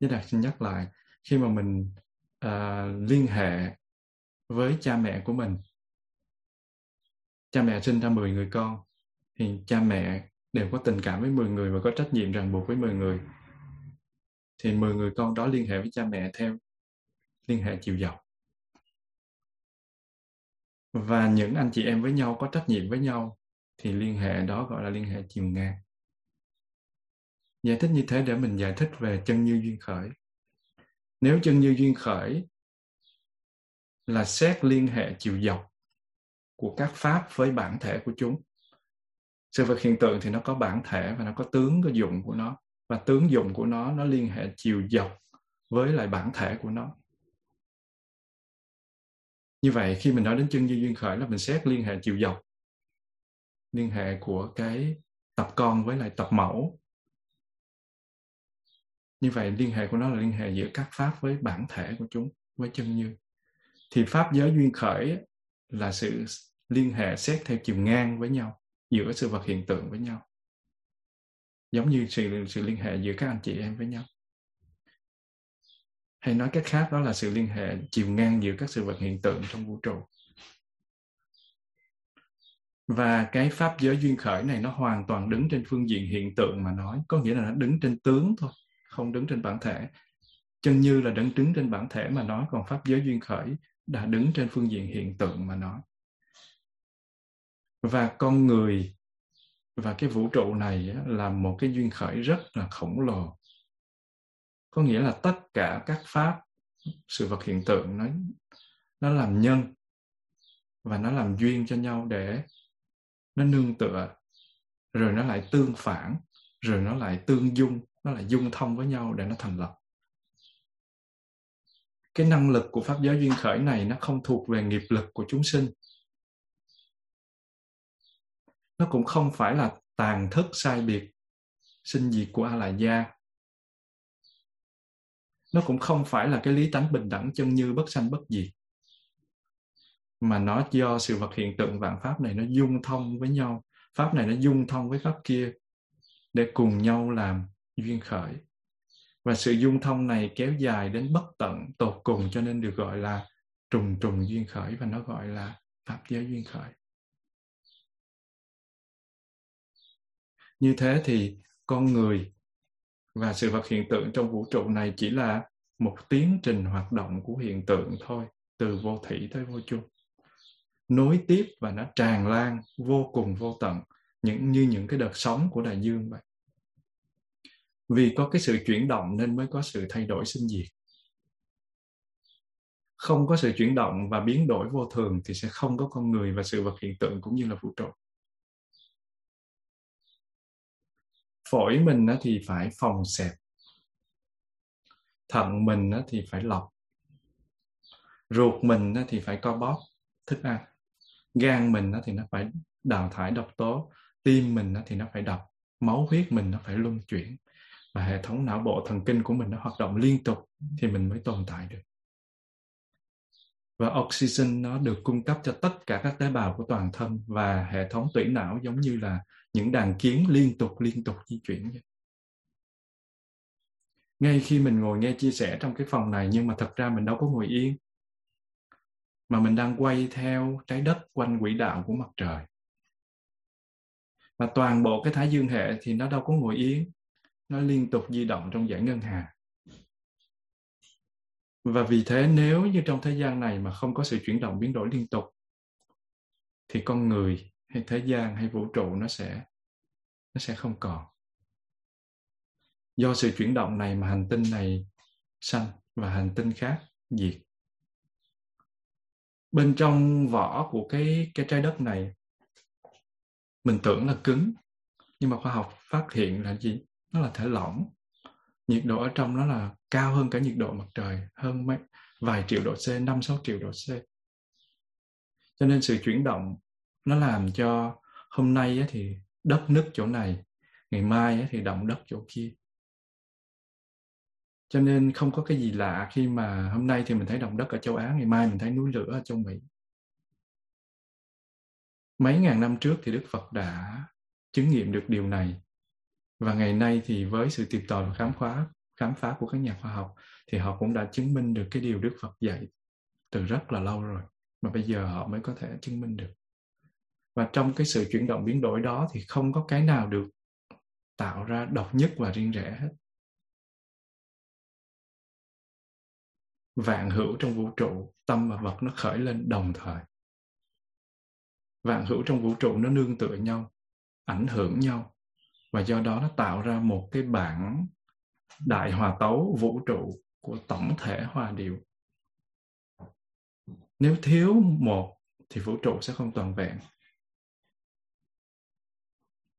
Với Đạt xin nhắc lại khi mà mình uh, liên hệ với cha mẹ của mình cha mẹ sinh ra 10 người con thì cha mẹ đều có tình cảm với 10 người và có trách nhiệm ràng buộc với 10 người. Thì 10 người con đó liên hệ với cha mẹ theo liên hệ chiều dọc và những anh chị em với nhau, có trách nhiệm với nhau, thì liên hệ đó gọi là liên hệ chiều ngang. Giải thích như thế để mình giải thích về chân như duyên khởi. Nếu chân như duyên khởi là xét liên hệ chiều dọc của các pháp với bản thể của chúng. Sự vật hiện tượng thì nó có bản thể và nó có tướng, có dụng của nó. Và tướng dụng của nó nó liên hệ chiều dọc với lại bản thể của nó như vậy khi mình nói đến chân như duyên khởi là mình xét liên hệ chiều dọc. Liên hệ của cái tập con với lại tập mẫu. Như vậy liên hệ của nó là liên hệ giữa các pháp với bản thể của chúng, với chân như. Thì pháp giới duyên khởi là sự liên hệ xét theo chiều ngang với nhau, giữa sự vật hiện tượng với nhau. Giống như sự sự liên hệ giữa các anh chị em với nhau hay nói cách khác, đó là sự liên hệ chiều ngang giữa các sự vật hiện tượng trong vũ trụ. Và cái pháp giới duyên khởi này nó hoàn toàn đứng trên phương diện hiện tượng mà nói. Có nghĩa là nó đứng trên tướng thôi, không đứng trên bản thể. Chân như là đứng đứng trên bản thể mà nói, còn pháp giới duyên khởi đã đứng trên phương diện hiện tượng mà nói. Và con người và cái vũ trụ này là một cái duyên khởi rất là khổng lồ có nghĩa là tất cả các pháp, sự vật hiện tượng nó nó làm nhân và nó làm duyên cho nhau để nó nương tựa, rồi nó lại tương phản, rồi nó lại tương dung, nó lại dung thông với nhau để nó thành lập. Cái năng lực của pháp giới duyên khởi này nó không thuộc về nghiệp lực của chúng sinh. Nó cũng không phải là tàn thức sai biệt sinh diệt của a la gia nó cũng không phải là cái lý tánh bình đẳng chân như bất sanh bất diệt. Mà nó do sự vật hiện tượng vạn pháp này nó dung thông với nhau. Pháp này nó dung thông với pháp kia để cùng nhau làm duyên khởi. Và sự dung thông này kéo dài đến bất tận, tột cùng cho nên được gọi là trùng trùng duyên khởi và nó gọi là pháp giới duyên khởi. Như thế thì con người và sự vật hiện tượng trong vũ trụ này chỉ là một tiến trình hoạt động của hiện tượng thôi, từ vô thủy tới vô chung. Nối tiếp và nó tràn lan vô cùng vô tận, những, như những cái đợt sóng của đại dương vậy. Vì có cái sự chuyển động nên mới có sự thay đổi sinh diệt. Không có sự chuyển động và biến đổi vô thường thì sẽ không có con người và sự vật hiện tượng cũng như là vũ trụ. Phổi mình thì phải phòng xẹp. Thận mình thì phải lọc. Ruột mình thì phải co bóp, thức ăn. Gan mình thì nó phải đào thải độc tố. Tim mình thì nó phải đập máu huyết mình nó phải luân chuyển. Và hệ thống não bộ thần kinh của mình nó hoạt động liên tục thì mình mới tồn tại được và oxygen nó được cung cấp cho tất cả các tế bào của toàn thân và hệ thống tủy não giống như là những đàn kiến liên tục liên tục di chuyển vậy. ngay khi mình ngồi nghe chia sẻ trong cái phòng này, nhưng mà thật ra mình đâu có ngồi yên. Mà mình đang quay theo trái đất quanh quỹ đạo của mặt trời. Và toàn bộ cái thái dương hệ thì nó đâu có ngồi yên. Nó liên tục di động trong giải ngân hà và vì thế nếu như trong thế gian này mà không có sự chuyển động biến đổi liên tục, thì con người hay thế gian hay vũ trụ nó sẽ nó sẽ không còn. Do sự chuyển động này mà hành tinh này sanh và hành tinh khác diệt. Bên trong vỏ của cái cái trái đất này, mình tưởng là cứng, nhưng mà khoa học phát hiện là gì? Nó là thể lỏng nhiệt độ ở trong nó là cao hơn cả nhiệt độ mặt trời hơn mấy vài triệu độ C, 5 6 triệu độ C. Cho nên sự chuyển động nó làm cho hôm nay thì đất nứt chỗ này, ngày mai thì động đất chỗ kia. Cho nên không có cái gì lạ khi mà hôm nay thì mình thấy động đất ở châu Á, ngày mai mình thấy núi lửa ở châu Mỹ. Mấy ngàn năm trước thì Đức Phật đã chứng nghiệm được điều này và ngày nay thì với sự tìm tòi và khám phá khám phá của các nhà khoa học thì họ cũng đã chứng minh được cái điều Đức Phật dạy từ rất là lâu rồi, mà bây giờ họ mới có thể chứng minh được. Và trong cái sự chuyển động biến đổi đó thì không có cái nào được tạo ra độc nhất và riêng rẽ hết. Vạn hữu trong vũ trụ, tâm và vật nó khởi lên đồng thời. Vạn hữu trong vũ trụ nó nương tựa nhau, ảnh hưởng nhau và do đó nó tạo ra một cái bản đại hòa tấu vũ trụ của tổng thể hòa điệu. Nếu thiếu một thì vũ trụ sẽ không toàn vẹn.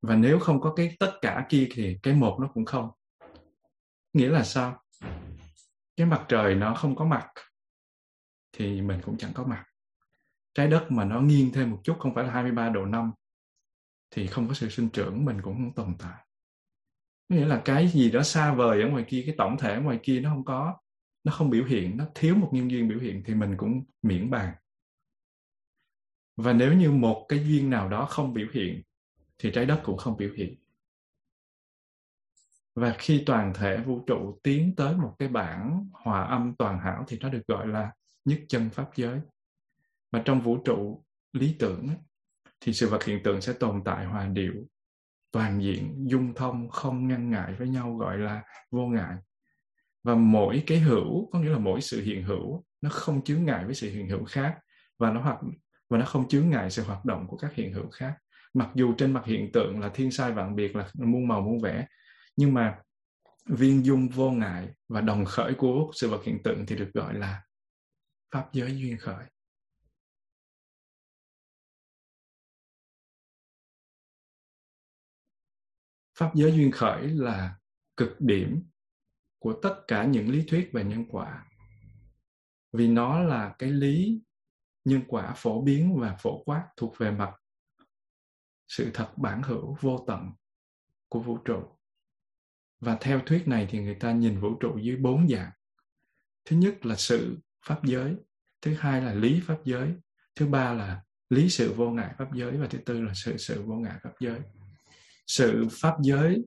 Và nếu không có cái tất cả kia thì cái một nó cũng không. Nghĩa là sao? Cái mặt trời nó không có mặt thì mình cũng chẳng có mặt. Trái đất mà nó nghiêng thêm một chút không phải là 23 độ 5 thì không có sự sinh trưởng mình cũng không tồn tại. Nghĩa là cái gì đó xa vời ở ngoài kia, cái tổng thể ở ngoài kia nó không có, nó không biểu hiện, nó thiếu một nhân duyên biểu hiện thì mình cũng miễn bàn. Và nếu như một cái duyên nào đó không biểu hiện thì trái đất cũng không biểu hiện. Và khi toàn thể vũ trụ tiến tới một cái bản hòa âm toàn hảo thì nó được gọi là nhất chân pháp giới. Và trong vũ trụ lý tưởng thì sự vật hiện tượng sẽ tồn tại hòa điệu. Toàn diện, dung thông, không ngăn ngại với nhau gọi là vô ngại. Và mỗi cái hữu, có nghĩa là mỗi sự hiện hữu, nó không chướng ngại với sự hiện hữu khác. Và nó hoạt, và nó không chướng ngại sự hoạt động của các hiện hữu khác. Mặc dù trên mặt hiện tượng là thiên sai vạn biệt, là muôn màu muôn vẻ, nhưng mà viên dung vô ngại và đồng khởi của sự vật hiện tượng thì được gọi là pháp giới duyên khởi. Pháp giới duyên khởi là cực điểm của tất cả những lý thuyết về nhân quả. Vì nó là cái lý nhân quả phổ biến và phổ quát thuộc về mặt sự thật bản hữu vô tận của vũ trụ. Và theo thuyết này thì người ta nhìn vũ trụ dưới bốn dạng. Thứ nhất là sự pháp giới, thứ hai là lý pháp giới, thứ ba là lý sự vô ngại pháp giới và thứ tư là sự sự vô ngại pháp giới sự pháp giới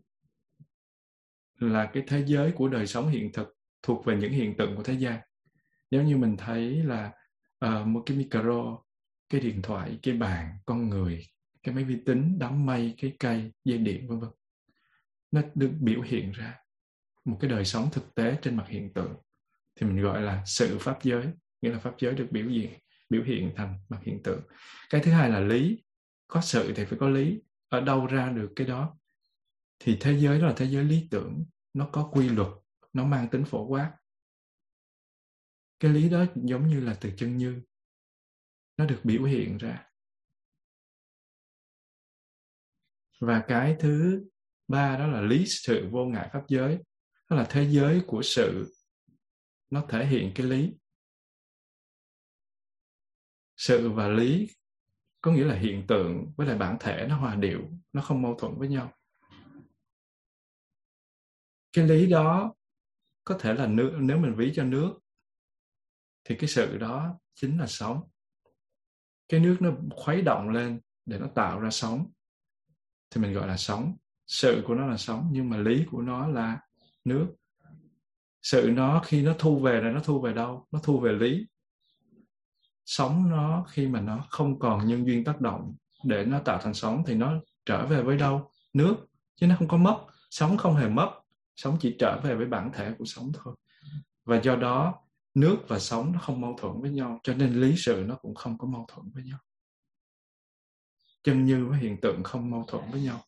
là cái thế giới của đời sống hiện thực thuộc về những hiện tượng của thế gian. Nếu như mình thấy là uh, một cái micro cái điện thoại cái bàn con người cái máy vi tính đám mây cái cây dây điện vân vân nó được biểu hiện ra một cái đời sống thực tế trên mặt hiện tượng thì mình gọi là sự pháp giới nghĩa là pháp giới được biểu hiện biểu hiện thành mặt hiện tượng. Cái thứ hai là lý. Có sự thì phải có lý ở đâu ra được cái đó? Thì thế giới đó là thế giới lý tưởng. Nó có quy luật. Nó mang tính phổ quát. Cái lý đó giống như là từ chân như. Nó được biểu hiện ra. Và cái thứ ba đó là lý sự vô ngại pháp giới. Đó là thế giới của sự. Nó thể hiện cái lý. Sự và lý có nghĩa là hiện tượng với lại bản thể nó hòa điệu, nó không mâu thuẫn với nhau. Cái lý đó có thể là nước nếu mình ví cho nước, thì cái sự đó chính là sống. Cái nước nó khuấy động lên để nó tạo ra sóng, thì mình gọi là sống sự của nó là sống nhưng mà lý của nó là nước. Sự nó khi nó thu về là nó thu về đâu? Nó thu về lý sống nó khi mà nó không còn nhân duyên tác động để nó tạo thành sóng thì nó trở về với đâu? Nước, chứ nó không có mất. Sống không hề mất. Sống chỉ trở về với bản thể của sống thôi. Và do đó, nước và sống nó không mâu thuẫn với nhau, cho nên lý sự nó cũng không có mâu thuẫn với nhau. Chân như với hiện tượng không mâu thuẫn với nhau.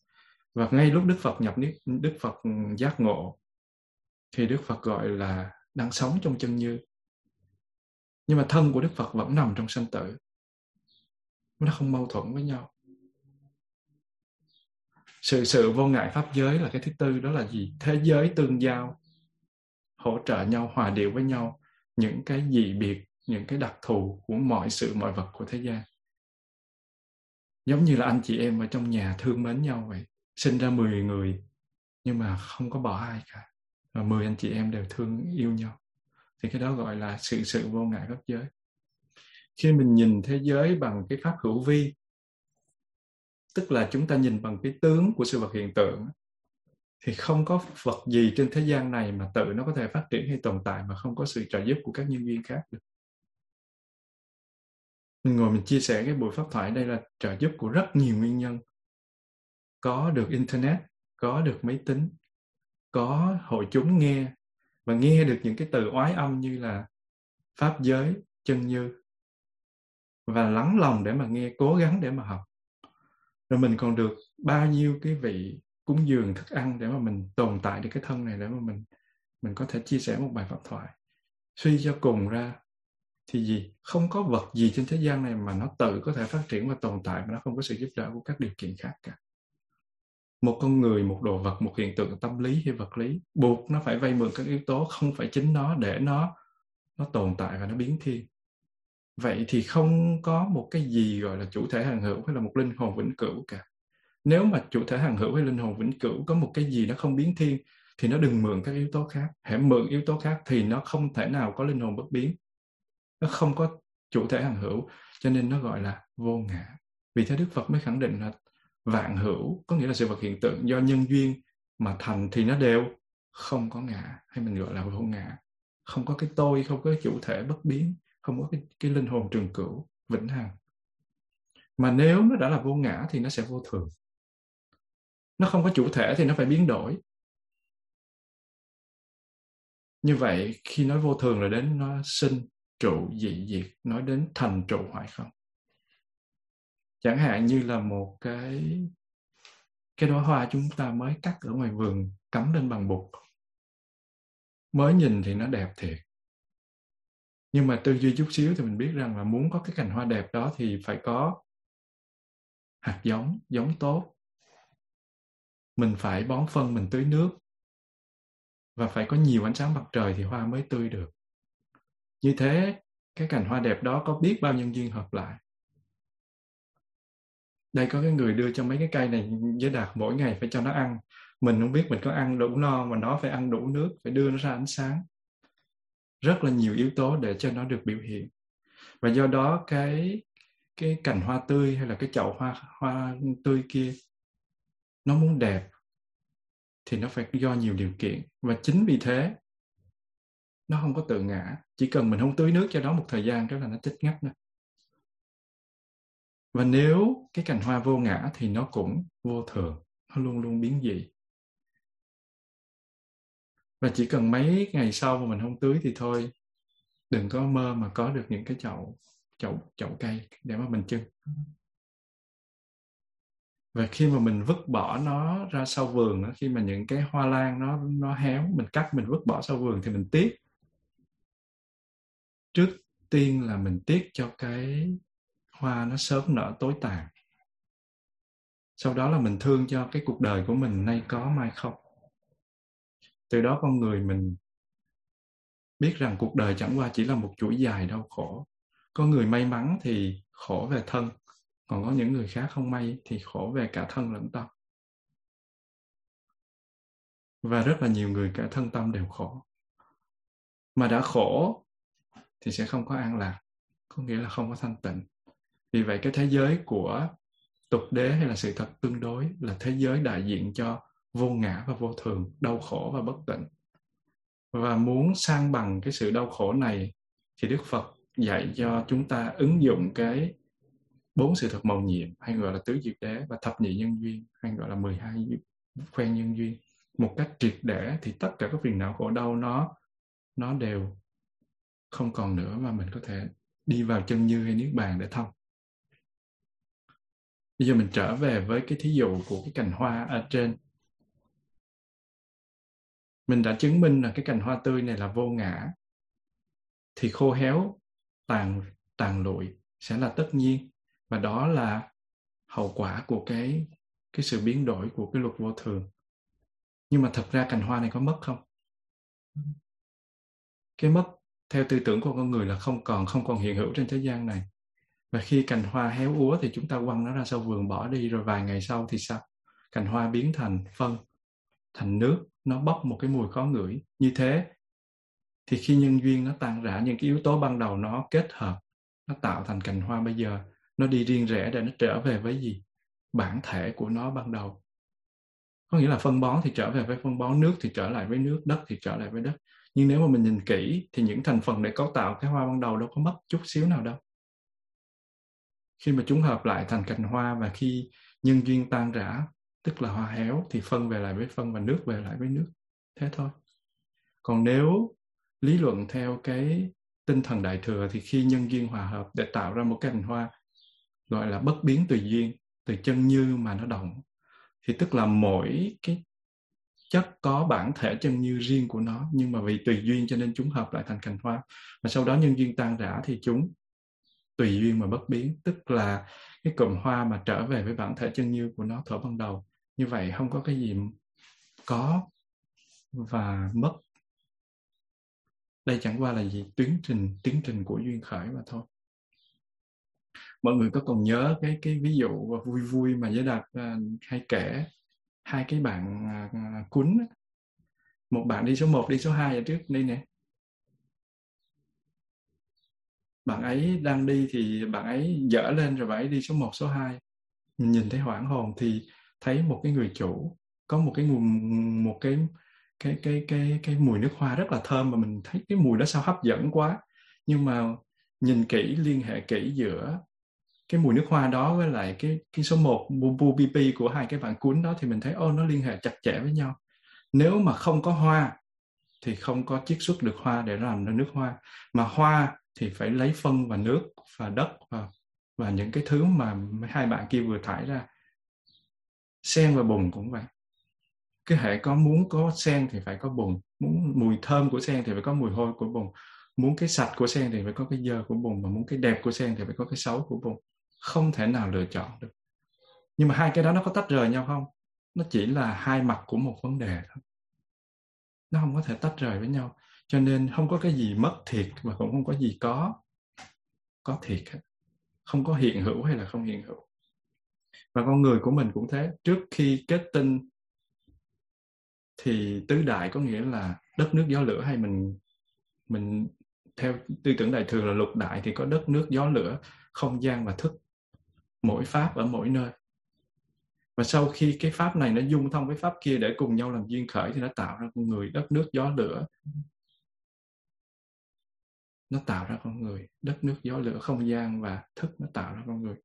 Và ngay lúc đức phật nhập niết, đức phật giác ngộ, thì đức phật gọi là đang sống trong chân như nhưng mà thân của đức phật vẫn nằm trong sanh tử. Nó không mâu thuẫn với nhau. Sự sự vô ngại pháp giới là cái thứ tư, đó là gì? Thế giới tương giao, hỗ trợ nhau, hòa điệu với nhau, những cái dị biệt, những cái đặc thù của mọi sự, mọi vật của thế gian. Giống như là anh chị em ở trong nhà thương mến nhau vậy. Sinh ra 10 người, nhưng mà không có bỏ ai cả. Và 10 anh chị em đều thương, yêu nhau thì cái đó gọi là sự sự vô ngại pháp giới. Khi mình nhìn thế giới bằng cái pháp hữu vi, tức là chúng ta nhìn bằng cái tướng của sự vật hiện tượng, thì không có vật gì trên thế gian này mà tự nó có thể phát triển hay tồn tại mà không có sự trợ giúp của các nhân viên khác được. Mình ngồi mình chia sẻ cái buổi pháp thoại đây là trợ giúp của rất nhiều nguyên nhân. Có được internet, có được máy tính, có hội chúng nghe và nghe được những cái từ oái âm như là pháp giới, chân như, và lắng lòng để mà nghe, cố gắng để mà học. Rồi mình còn được bao nhiêu cái vị cúng dường thức ăn để mà mình tồn tại được cái thân này để mà mình mình có thể chia sẻ một bài pháp thoại. Suy cho cùng ra thì gì? Không có vật gì trên thế gian này mà nó tự có thể phát triển và tồn tại mà nó không có sự giúp đỡ của các điều kiện khác cả một con người, một đồ vật, một hiện tượng tâm lý hay vật lý, buộc nó phải vay mượn các yếu tố, không phải chính nó, để nó nó tồn tại và nó biến thiên. Vậy thì không có một cái gì gọi là chủ thể hàng hữu hay là một linh hồn vĩnh cửu cả. Nếu mà chủ thể hàng hữu hay linh hồn vĩnh cửu có một cái gì nó không biến thiên, thì nó đừng mượn các yếu tố khác. Hãy mượn yếu tố khác thì nó không thể nào có linh hồn bất biến. Nó không có chủ thể hàng hữu, cho nên nó gọi là vô ngã. Vì thế đức phật mới khẳng định là vạn hữu có nghĩa là sự vật hiện tượng do nhân duyên mà thành thì nó đều. Không có ngã hay mình gọi là vô ngã. Không có cái tôi không có cái chủ thể bất biến. Không có cái, cái linh hồn trường cửu vĩnh hằng. Mà nếu nó đã là vô ngã thì nó sẽ vô thường. Nó không có chủ thể thì nó phải biến đổi. Như vậy khi nói vô thường là đến nó sinh trụ dị diệt nói đến thành trụ hoại không? Chẳng hạn như là một cái cái đóa hoa chúng ta mới cắt ở ngoài vườn, cắm lên bằng bột. Mới nhìn thì nó đẹp thiệt. Nhưng mà tư duy chút xíu thì mình biết rằng là muốn có cái cành hoa đẹp đó thì phải có hạt giống giống tốt. Mình phải bón phân, mình tưới nước. Và phải có nhiều ánh sáng mặt trời thì hoa mới tươi được. Như thế, cái cành hoa đẹp đó có biết bao nhân duyên hợp lại? Đây có cái người đưa cho mấy cái cây này với đạt mỗi ngày phải cho nó ăn. Mình không biết mình có ăn đủ no mà nó phải ăn đủ nước, phải đưa nó ra ánh sáng. Rất là nhiều yếu tố để cho nó được biểu hiện. Và do đó cái cái cành hoa tươi hay là cái chậu hoa hoa tươi kia, nó muốn đẹp thì nó phải do nhiều điều kiện. Và chính vì thế, nó không có tự ngã. Chỉ cần mình không tưới nước cho nó một thời gian đó là nó chết ngắt nữa và nếu cái cành hoa vô ngã thì nó cũng vô thường, nó luôn luôn biến dị. Và chỉ cần mấy ngày sau mà mình không tưới thì thôi, đừng có mơ mà có được những cái chậu chậu chậu cây để mà mình trưng và khi mà mình vứt bỏ nó ra sau vườn khi mà những cái hoa lan nó nó héo, mình cắt, mình vứt bỏ sau vườn thì mình tiếc. Trước tiên là mình tiếc cho cái hoa nó sớm nở tối tàn. Sau đó là mình thương cho cái cuộc đời của mình nay có mai không. Từ đó con người mình biết rằng cuộc đời chẳng qua chỉ là một chuỗi dài đau khổ. Có người may mắn thì khổ về thân, còn có những người khác không may thì khổ về cả thân lẫn tâm. Và rất là nhiều người cả thân tâm đều khổ. Mà đã khổ thì sẽ không có an lạc, có nghĩa là không có thanh tịnh vì vậy cái thế giới của tục đế hay là sự thật tương đối là thế giới đại diện cho vô ngã và vô thường, đau khổ và bất tịnh. Và muốn sang bằng cái sự đau khổ này thì đức phật dạy cho chúng ta ứng dụng cái bốn sự thật màu nhiệm, hay gọi là tứ diệt đế và thập nhị nhân duyên, hay gọi là 12 khoen nhân duyên, một cách triệt để thì tất cả các phiền não khổ đau nó nó đều không còn nữa mà mình có thể đi vào chân như hay niết bàn để thông bây giờ mình trở về với cái thí dụ của cái cành hoa ở trên. Mình đã chứng minh là cái cành hoa tươi này là vô ngã. Thì khô héo, tàn tàn lụi sẽ là tất nhiên. Và đó là hậu quả của cái cái sự biến đổi của cái luật vô thường. Nhưng mà thật ra cành hoa này có mất không? Cái mất, theo tư tưởng của con người là không còn không còn hiện hữu trên thế gian này và khi cành hoa héo úa thì chúng ta quăng nó ra sau vườn bỏ đi, rồi vài ngày sau thì sao? Cành hoa biến thành phân, thành nước, nó bốc một cái mùi khó ngửi. Như thế thì khi nhân duyên nó tan rã, những cái yếu tố ban đầu nó kết hợp, nó tạo thành cành hoa bây giờ, nó đi riêng rẽ để nó trở về với gì? Bản thể của nó ban đầu. Có nghĩa là phân bón thì trở về với phân bón, nước thì trở lại với nước, đất thì trở lại với đất. Nhưng nếu mà mình nhìn kỹ thì những thành phần để cấu tạo cái hoa ban đầu đâu có mất chút xíu nào đâu khi mà chúng hợp lại thành cành hoa và khi nhân duyên tan rã, tức là hoa héo, thì phân về lại với phân và nước về lại với nước. Thế thôi. Còn nếu lý luận theo cái tinh thần đại thừa thì khi nhân duyên hòa hợp để tạo ra một cành hoa gọi là bất biến tùy duyên, từ chân như mà nó động, thì tức là mỗi cái chất có bản thể chân như riêng của nó, nhưng mà vì tùy duyên cho nên chúng hợp lại thành cành hoa và sau đó nhân duyên tan rã thì chúng tùy duyên mà bất biến tức là cái cụm hoa mà trở về với bản thể chân như của nó thở ban đầu. Như vậy không có cái gì có và mất. Đây chẳng qua là gì? Tiến trình tiến trình của duyên khởi mà thôi. Mọi người có còn nhớ cái cái ví dụ vui vui mà giới đạt uh, hay kể hai cái bạn uh, cuốn một bạn đi số 1, đi số 2 ở trước đây nè. Bạn ấy đang đi thì bạn ấy dở lên rồi bạn ấy đi số 1, số 2 nhìn thấy hoảng hồn thì thấy một cái người chủ có một cái nguồn một cái cái cái cái cái mùi nước hoa rất là thơm mà mình thấy cái mùi đó sao hấp dẫn quá. Nhưng mà nhìn kỹ liên hệ kỹ giữa cái mùi nước hoa đó với lại cái cái số 1 bu pp của hai cái bạn cuốn đó thì mình thấy ô nó liên hệ chặt chẽ với nhau. Nếu mà không có hoa thì không có chiết xuất được hoa để làm ra nước hoa. Mà hoa thì phải lấy phân và nước và đất và và những cái thứ mà hai bạn kia vừa thải ra. Sen và bùn cũng vậy. Cái hệ có muốn có sen thì phải có bùn, muốn mùi thơm của sen thì phải có mùi hôi của bùn, muốn cái sạch của sen thì phải có cái dơ của bùn và muốn cái đẹp của sen thì phải có cái xấu của bùn. Không thể nào lựa chọn được. Nhưng mà hai cái đó nó có tách rời nhau không? Nó chỉ là hai mặt của một vấn đề thôi. Nó không có thể tách rời với nhau cho nên không có cái gì mất thiệt mà cũng không có gì có. Có thiệt không có hiện hữu hay là không hiện hữu. Và con người của mình cũng thế. Trước khi kết tinh thì tứ đại có nghĩa là đất nước gió lửa hay mình mình theo tư tưởng đại thừa là lục đại thì có đất nước gió lửa, không gian và thức. Mỗi pháp ở mỗi nơi. Và sau khi cái pháp này nó dung thông với pháp kia để cùng nhau làm duyên khởi thì nó tạo ra con người đất nước gió lửa nó tạo ra con người, đất nước, gió lửa, không gian và thức nó tạo ra con người.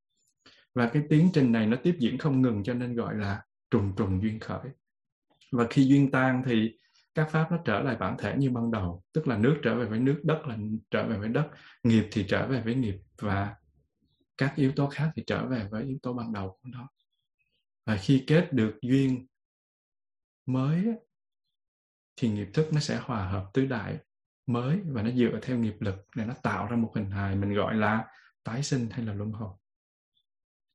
Và cái tiến trình này nó tiếp diễn không ngừng cho nên gọi là trùng trùng duyên khởi. Và khi duyên tan thì các pháp nó trở lại bản thể như ban đầu, tức là nước trở về với nước, đất là trở về với đất, nghiệp thì trở về với nghiệp và các yếu tố khác thì trở về với yếu tố ban đầu của nó. Và khi kết được duyên mới thì nghiệp thức nó sẽ hòa hợp tứ đại mới và nó dựa theo nghiệp lực để nó tạo ra một hình hài mình gọi là tái sinh hay là luân hồi.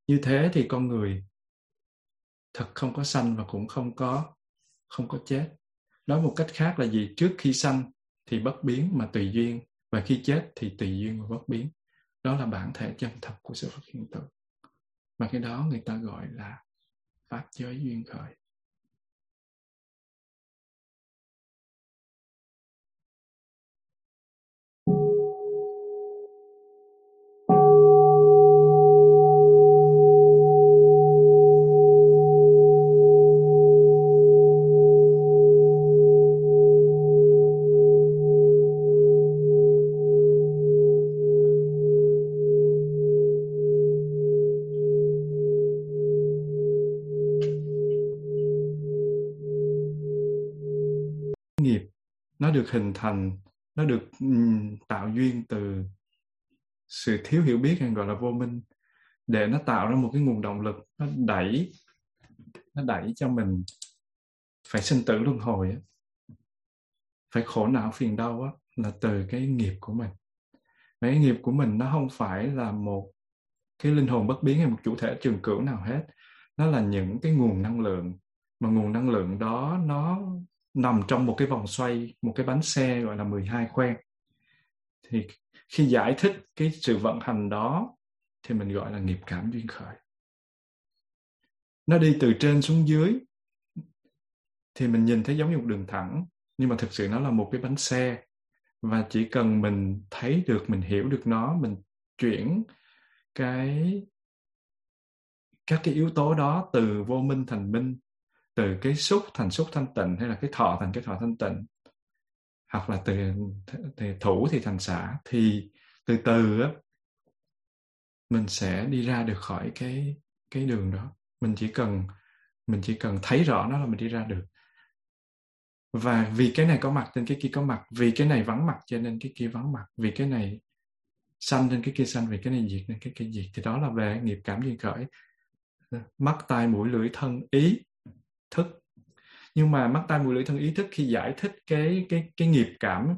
Như thế thì con người thật không có sanh và cũng không có không có chết. Nói một cách khác là gì? Trước khi sanh thì bất biến mà tùy duyên và khi chết thì tùy duyên và bất biến. Đó là bản thể chân thật của sự phát hiện tượng. Và cái đó người ta gọi là pháp giới duyên khởi. Được hình thành nó được um, tạo duyên từ sự thiếu hiểu biết hay gọi là vô minh để nó tạo ra một cái nguồn động lực nó đẩy nó đẩy cho mình phải sinh tử luân hồi phải khổ não phiền đau á, là từ cái nghiệp của mình. Và cái nghiệp của mình nó không phải là một cái linh hồn bất biến hay một chủ thể trường cửu nào hết. Nó là những cái nguồn năng lượng mà nguồn năng lượng đó nó nằm trong một cái vòng xoay, một cái bánh xe gọi là 12 khoen. Thì khi giải thích cái sự vận hành đó thì mình gọi là nghiệp cảm duyên khởi. Nó đi từ trên xuống dưới thì mình nhìn thấy giống như một đường thẳng nhưng mà thực sự nó là một cái bánh xe và chỉ cần mình thấy được mình hiểu được nó mình chuyển cái các cái yếu tố đó từ vô minh thành minh từ cái xúc thành xúc thanh tịnh hay là cái thọ thành cái thọ thanh tịnh hoặc là từ, từ thủ thì thành xã thì từ từ á mình sẽ đi ra được khỏi cái cái đường đó. Mình chỉ cần mình chỉ cần thấy rõ nó là mình đi ra được. Và vì cái này có mặt nên cái kia có mặt vì cái này vắng mặt cho nên cái kia vắng mặt vì cái này sanh nên cái kia sanh vì cái này diệt nên cái kia diệt thì đó là về nghiệp cảm duyên khởi. Mắt tai mũi lưỡi thân ý thức. Nhưng mà mắt tai mũi lưỡi thân ý thức khi giải thích cái cái cái nghiệp cảm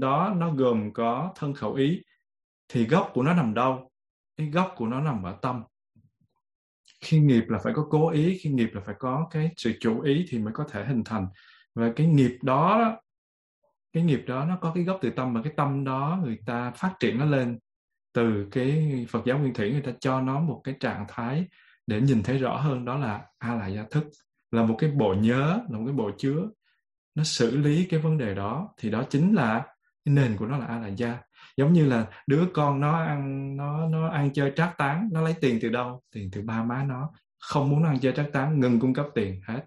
đó nó gồm có thân khẩu ý, thì gốc của nó nằm đâu? Cái gốc của nó nằm ở tâm. Khi nghiệp là phải có cố ý, khi nghiệp là phải có cái sự chủ ý thì mới có thể hình thành. Và cái nghiệp đó, cái nghiệp đó nó có cái gốc từ tâm và cái tâm đó người ta phát triển nó lên. Từ cái Phật giáo nguyên thủy người ta cho nó một cái trạng thái để nhìn thấy rõ hơn, đó là a la gia thức là một cái bộ nhớ, là một cái bộ chứa. Nó xử lý cái vấn đề đó, thì đó chính là cái nền của nó là a la gia giống như là đứa con nó ăn, nó nó ăn chơi trác tán, nó lấy tiền từ đâu? Tiền từ ba má nó. Không muốn nó ăn chơi trác tán, ngừng cung cấp tiền, hết.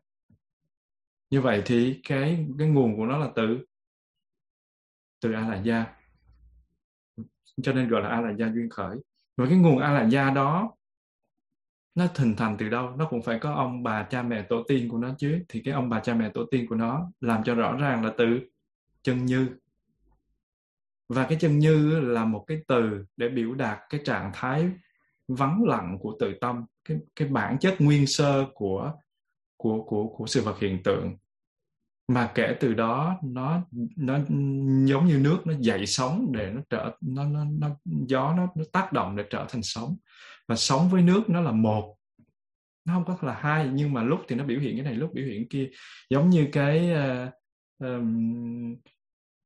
Như vậy thì cái cái nguồn của nó là từ từ a la gia cho nên gọi là a la gia duyên khởi. Và cái nguồn a la gia đó nó hình thành từ đâu? Nó cũng phải có ông bà cha mẹ tổ tiên của nó chứ. Thì cái ông bà cha mẹ tổ tiên của nó làm cho rõ ràng là từ chân như. Và cái chân như là một cái từ để biểu đạt cái trạng thái vắng lặng của tự tâm, cái cái bản chất nguyên sơ của của của của sự vật hiện tượng. Mà kể từ đó, nó nó giống như nước, nó dậy sóng để nó trở, nó nó nó, gió nó nó tác động để trở thành sóng và sống với nước nó là một. Nó không có là hai nhưng mà lúc thì nó biểu hiện cái này lúc biểu hiện kia. Giống như cái uh, um,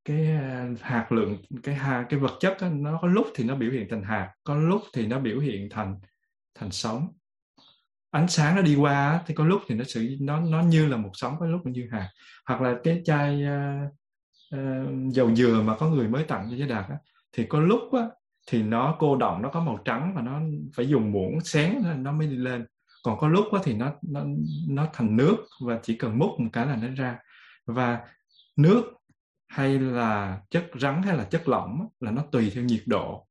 cái uh, hạt lượng cái hạt cái vật chất đó, nó có lúc thì nó biểu hiện thành hạt có lúc thì nó biểu hiện thành thành sóng ánh sáng nó đi qua thì có lúc thì nó sự nó nó như là một sóng có lúc nó như hạt. Hoặc là cái chai uh, uh, dầu dừa mà có người mới tặng cho giới đạt á, thì có lúc á, thì nó cô động nó có màu trắng và nó phải dùng muỗng xén nó mới đi lên. Còn có lúc thì nó nó nó thành nước và chỉ cần múc một cái là nó ra. Và nước hay là chất rắn hay là chất lỏng là nó tùy theo nhiệt độ.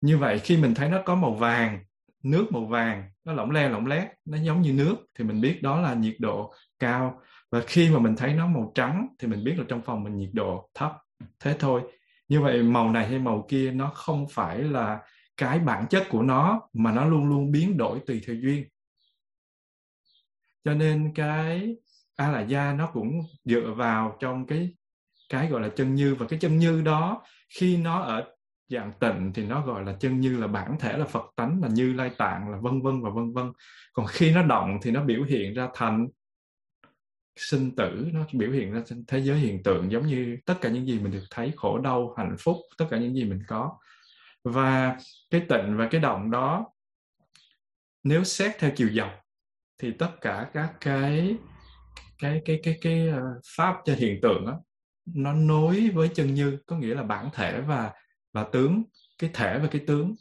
Như vậy khi mình thấy nó có màu vàng, nước màu vàng, nó lỏng le, lỏng lét, nó giống như nước thì mình biết đó là nhiệt độ cao. Và khi mà mình thấy nó màu trắng thì mình biết là trong phòng mình nhiệt độ thấp. Thế thôi như vậy màu này hay màu kia nó không phải là cái bản chất của nó, mà nó luôn luôn biến đổi tùy theo duyên. Cho nên cái a la gia nó cũng dựa vào trong cái cái gọi là chân như, và cái chân như đó, khi nó ở dạng tịnh thì nó gọi là chân như là bản thể, là phật tánh, là như lai tạng, là vân vân và vân vân. Còn khi nó động thì nó biểu hiện ra thành sinh tử nó biểu hiện ra thế giới hiện tượng giống như tất cả những gì mình được thấy khổ đau hạnh phúc tất cả những gì mình có. Và cái tịnh và cái động đó nếu xét theo chiều dọc thì tất cả các cái cái cái cái cái ờ, pháp cho hiện tượng đó, nó nối với chân như có nghĩa là bản thể và và tướng cái thể và cái tướng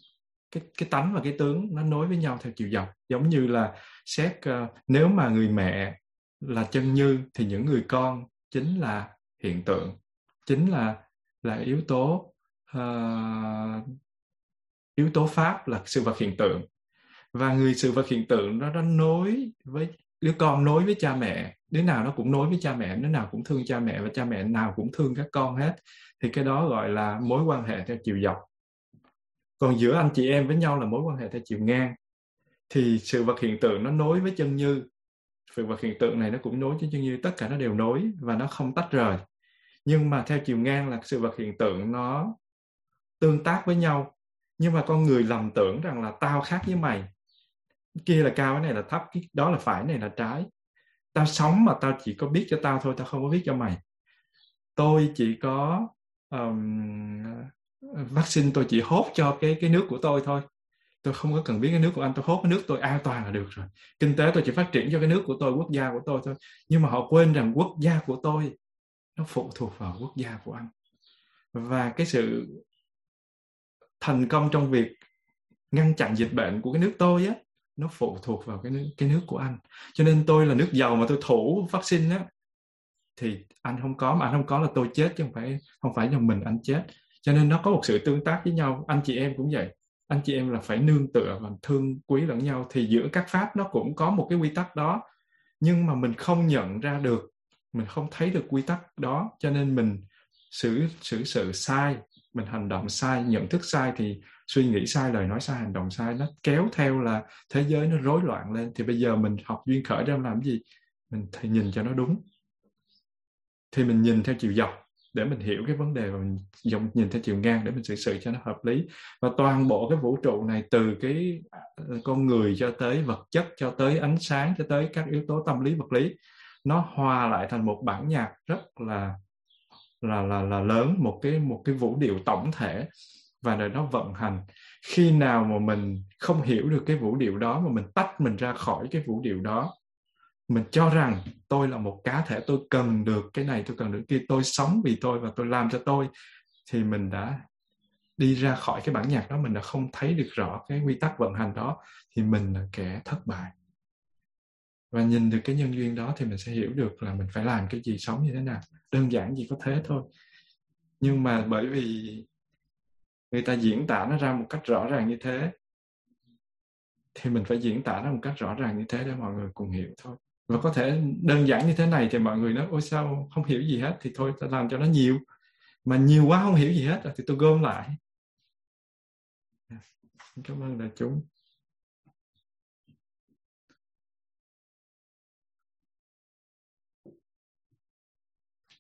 cái cái tánh và cái tướng nó nối với nhau theo chiều dọc. Giống như là xét uh, nếu mà người mẹ là chân như thì những người con chính là hiện tượng chính là là yếu tố uh, yếu tố pháp là sự vật hiện tượng. Và người sự vật hiện tượng nó nó nối với đứa con nối với cha mẹ đứa nào nó cũng nối với cha mẹ đứa nào cũng thương cha mẹ và cha mẹ nào cũng thương các con hết. Thì cái đó gọi là mối quan hệ theo chiều dọc. Còn giữa anh chị em với nhau là mối quan hệ theo chiều ngang. Thì sự vật hiện tượng nó nối với chân như sự vật hiện tượng này nó cũng nối chứ chân như tất cả nó đều nối và nó không tách rời. Nhưng mà theo chiều ngang là sự vật hiện tượng nó tương tác với nhau. Nhưng mà con người lầm tưởng rằng là tao khác với mày. Kia là cao cái này là thấp cái đó là phải này là trái. Tao sống mà tao chỉ có biết cho tao thôi tao không có biết cho mày. Tôi chỉ có um, vaccine tôi chỉ hốt cho cái cái nước của tôi thôi tôi không có cần biết cái nước của anh tôi hốt cái nước tôi an toàn là được rồi. Kinh tế tôi chỉ phát triển cho cái nước của tôi quốc gia của tôi thôi. Nhưng mà họ quên rằng quốc gia của tôi nó phụ thuộc vào quốc gia của anh. Và cái sự thành công trong việc ngăn chặn dịch bệnh của cái nước tôi á nó phụ thuộc vào cái nước, cái nước của anh. Cho nên tôi là nước giàu mà tôi thủ vaccine á thì anh không có mà anh không có là tôi chết chứ không phải không phải là mình anh chết. Cho nên nó có một sự tương tác với nhau. Anh chị em cũng vậy anh chị em là phải nương tựa và thương quý lẫn nhau thì giữa các pháp nó cũng có một cái quy tắc đó. Nhưng mà mình không nhận ra được, mình không thấy được quy tắc đó, cho nên mình xử xử sự sai, mình hành động sai, nhận thức sai thì suy nghĩ sai, lời nói sai, hành động sai, nó kéo theo là thế giới nó rối loạn lên. Thì bây giờ mình học duyên khởi ra làm gì? Mình thì nhìn cho nó đúng. Thì mình nhìn theo chiều dọc để mình hiểu cái vấn đề và mình dùng nhìn theo chiều ngang để mình xử sự cho nó hợp lý. Và toàn bộ cái vũ trụ này từ cái ờ, con người cho tới vật chất, cho tới ánh sáng, cho tới các yếu tố tâm lý, vật lý, nó hòa lại thành một bản nhạc rất là là là là lớn, một cái một cái vũ điệu tổng thể và rồi nó vận hành. Khi nào mà mình không hiểu được cái vũ điệu đó, mà mình tách mình ra khỏi cái vũ điệu đó mình cho rằng tôi là một cá thể, tôi cần được cái này, tôi cần được kia, tôi sống vì tôi và tôi làm cho tôi. Thì mình đã đi ra khỏi cái bản nhạc đó, mình đã không thấy được rõ cái quy tắc vận hành đó, thì mình là kẻ thất bại. Và nhìn được cái nhân duyên đó thì mình sẽ hiểu được là mình phải làm cái gì, sống như thế nào. Đơn giản chỉ có thế thôi. Nhưng mà bởi vì người ta diễn tả nó ra một cách rõ ràng như thế, thì mình phải diễn tả nó một cách rõ ràng như thế để mọi người cùng hiểu thôi và có thể đơn giản như thế này thì mọi người nói ôi sao không hiểu gì hết? Thì thôi ta làm cho nó nhiều. Mà nhiều quá không hiểu gì hết thì tôi gom lại. Dạ, cảm ơn đại chúng.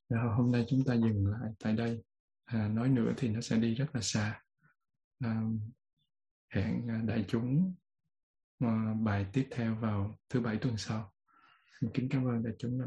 Rồi, hôm nay chúng ta dừng lại tại đây. À, nói nữa thì nó sẽ đi rất là xa. À, hẹn à, đại chúng à, bài tiếp theo vào thứ bảy tuần sau kính cảm ơn đại chúng đã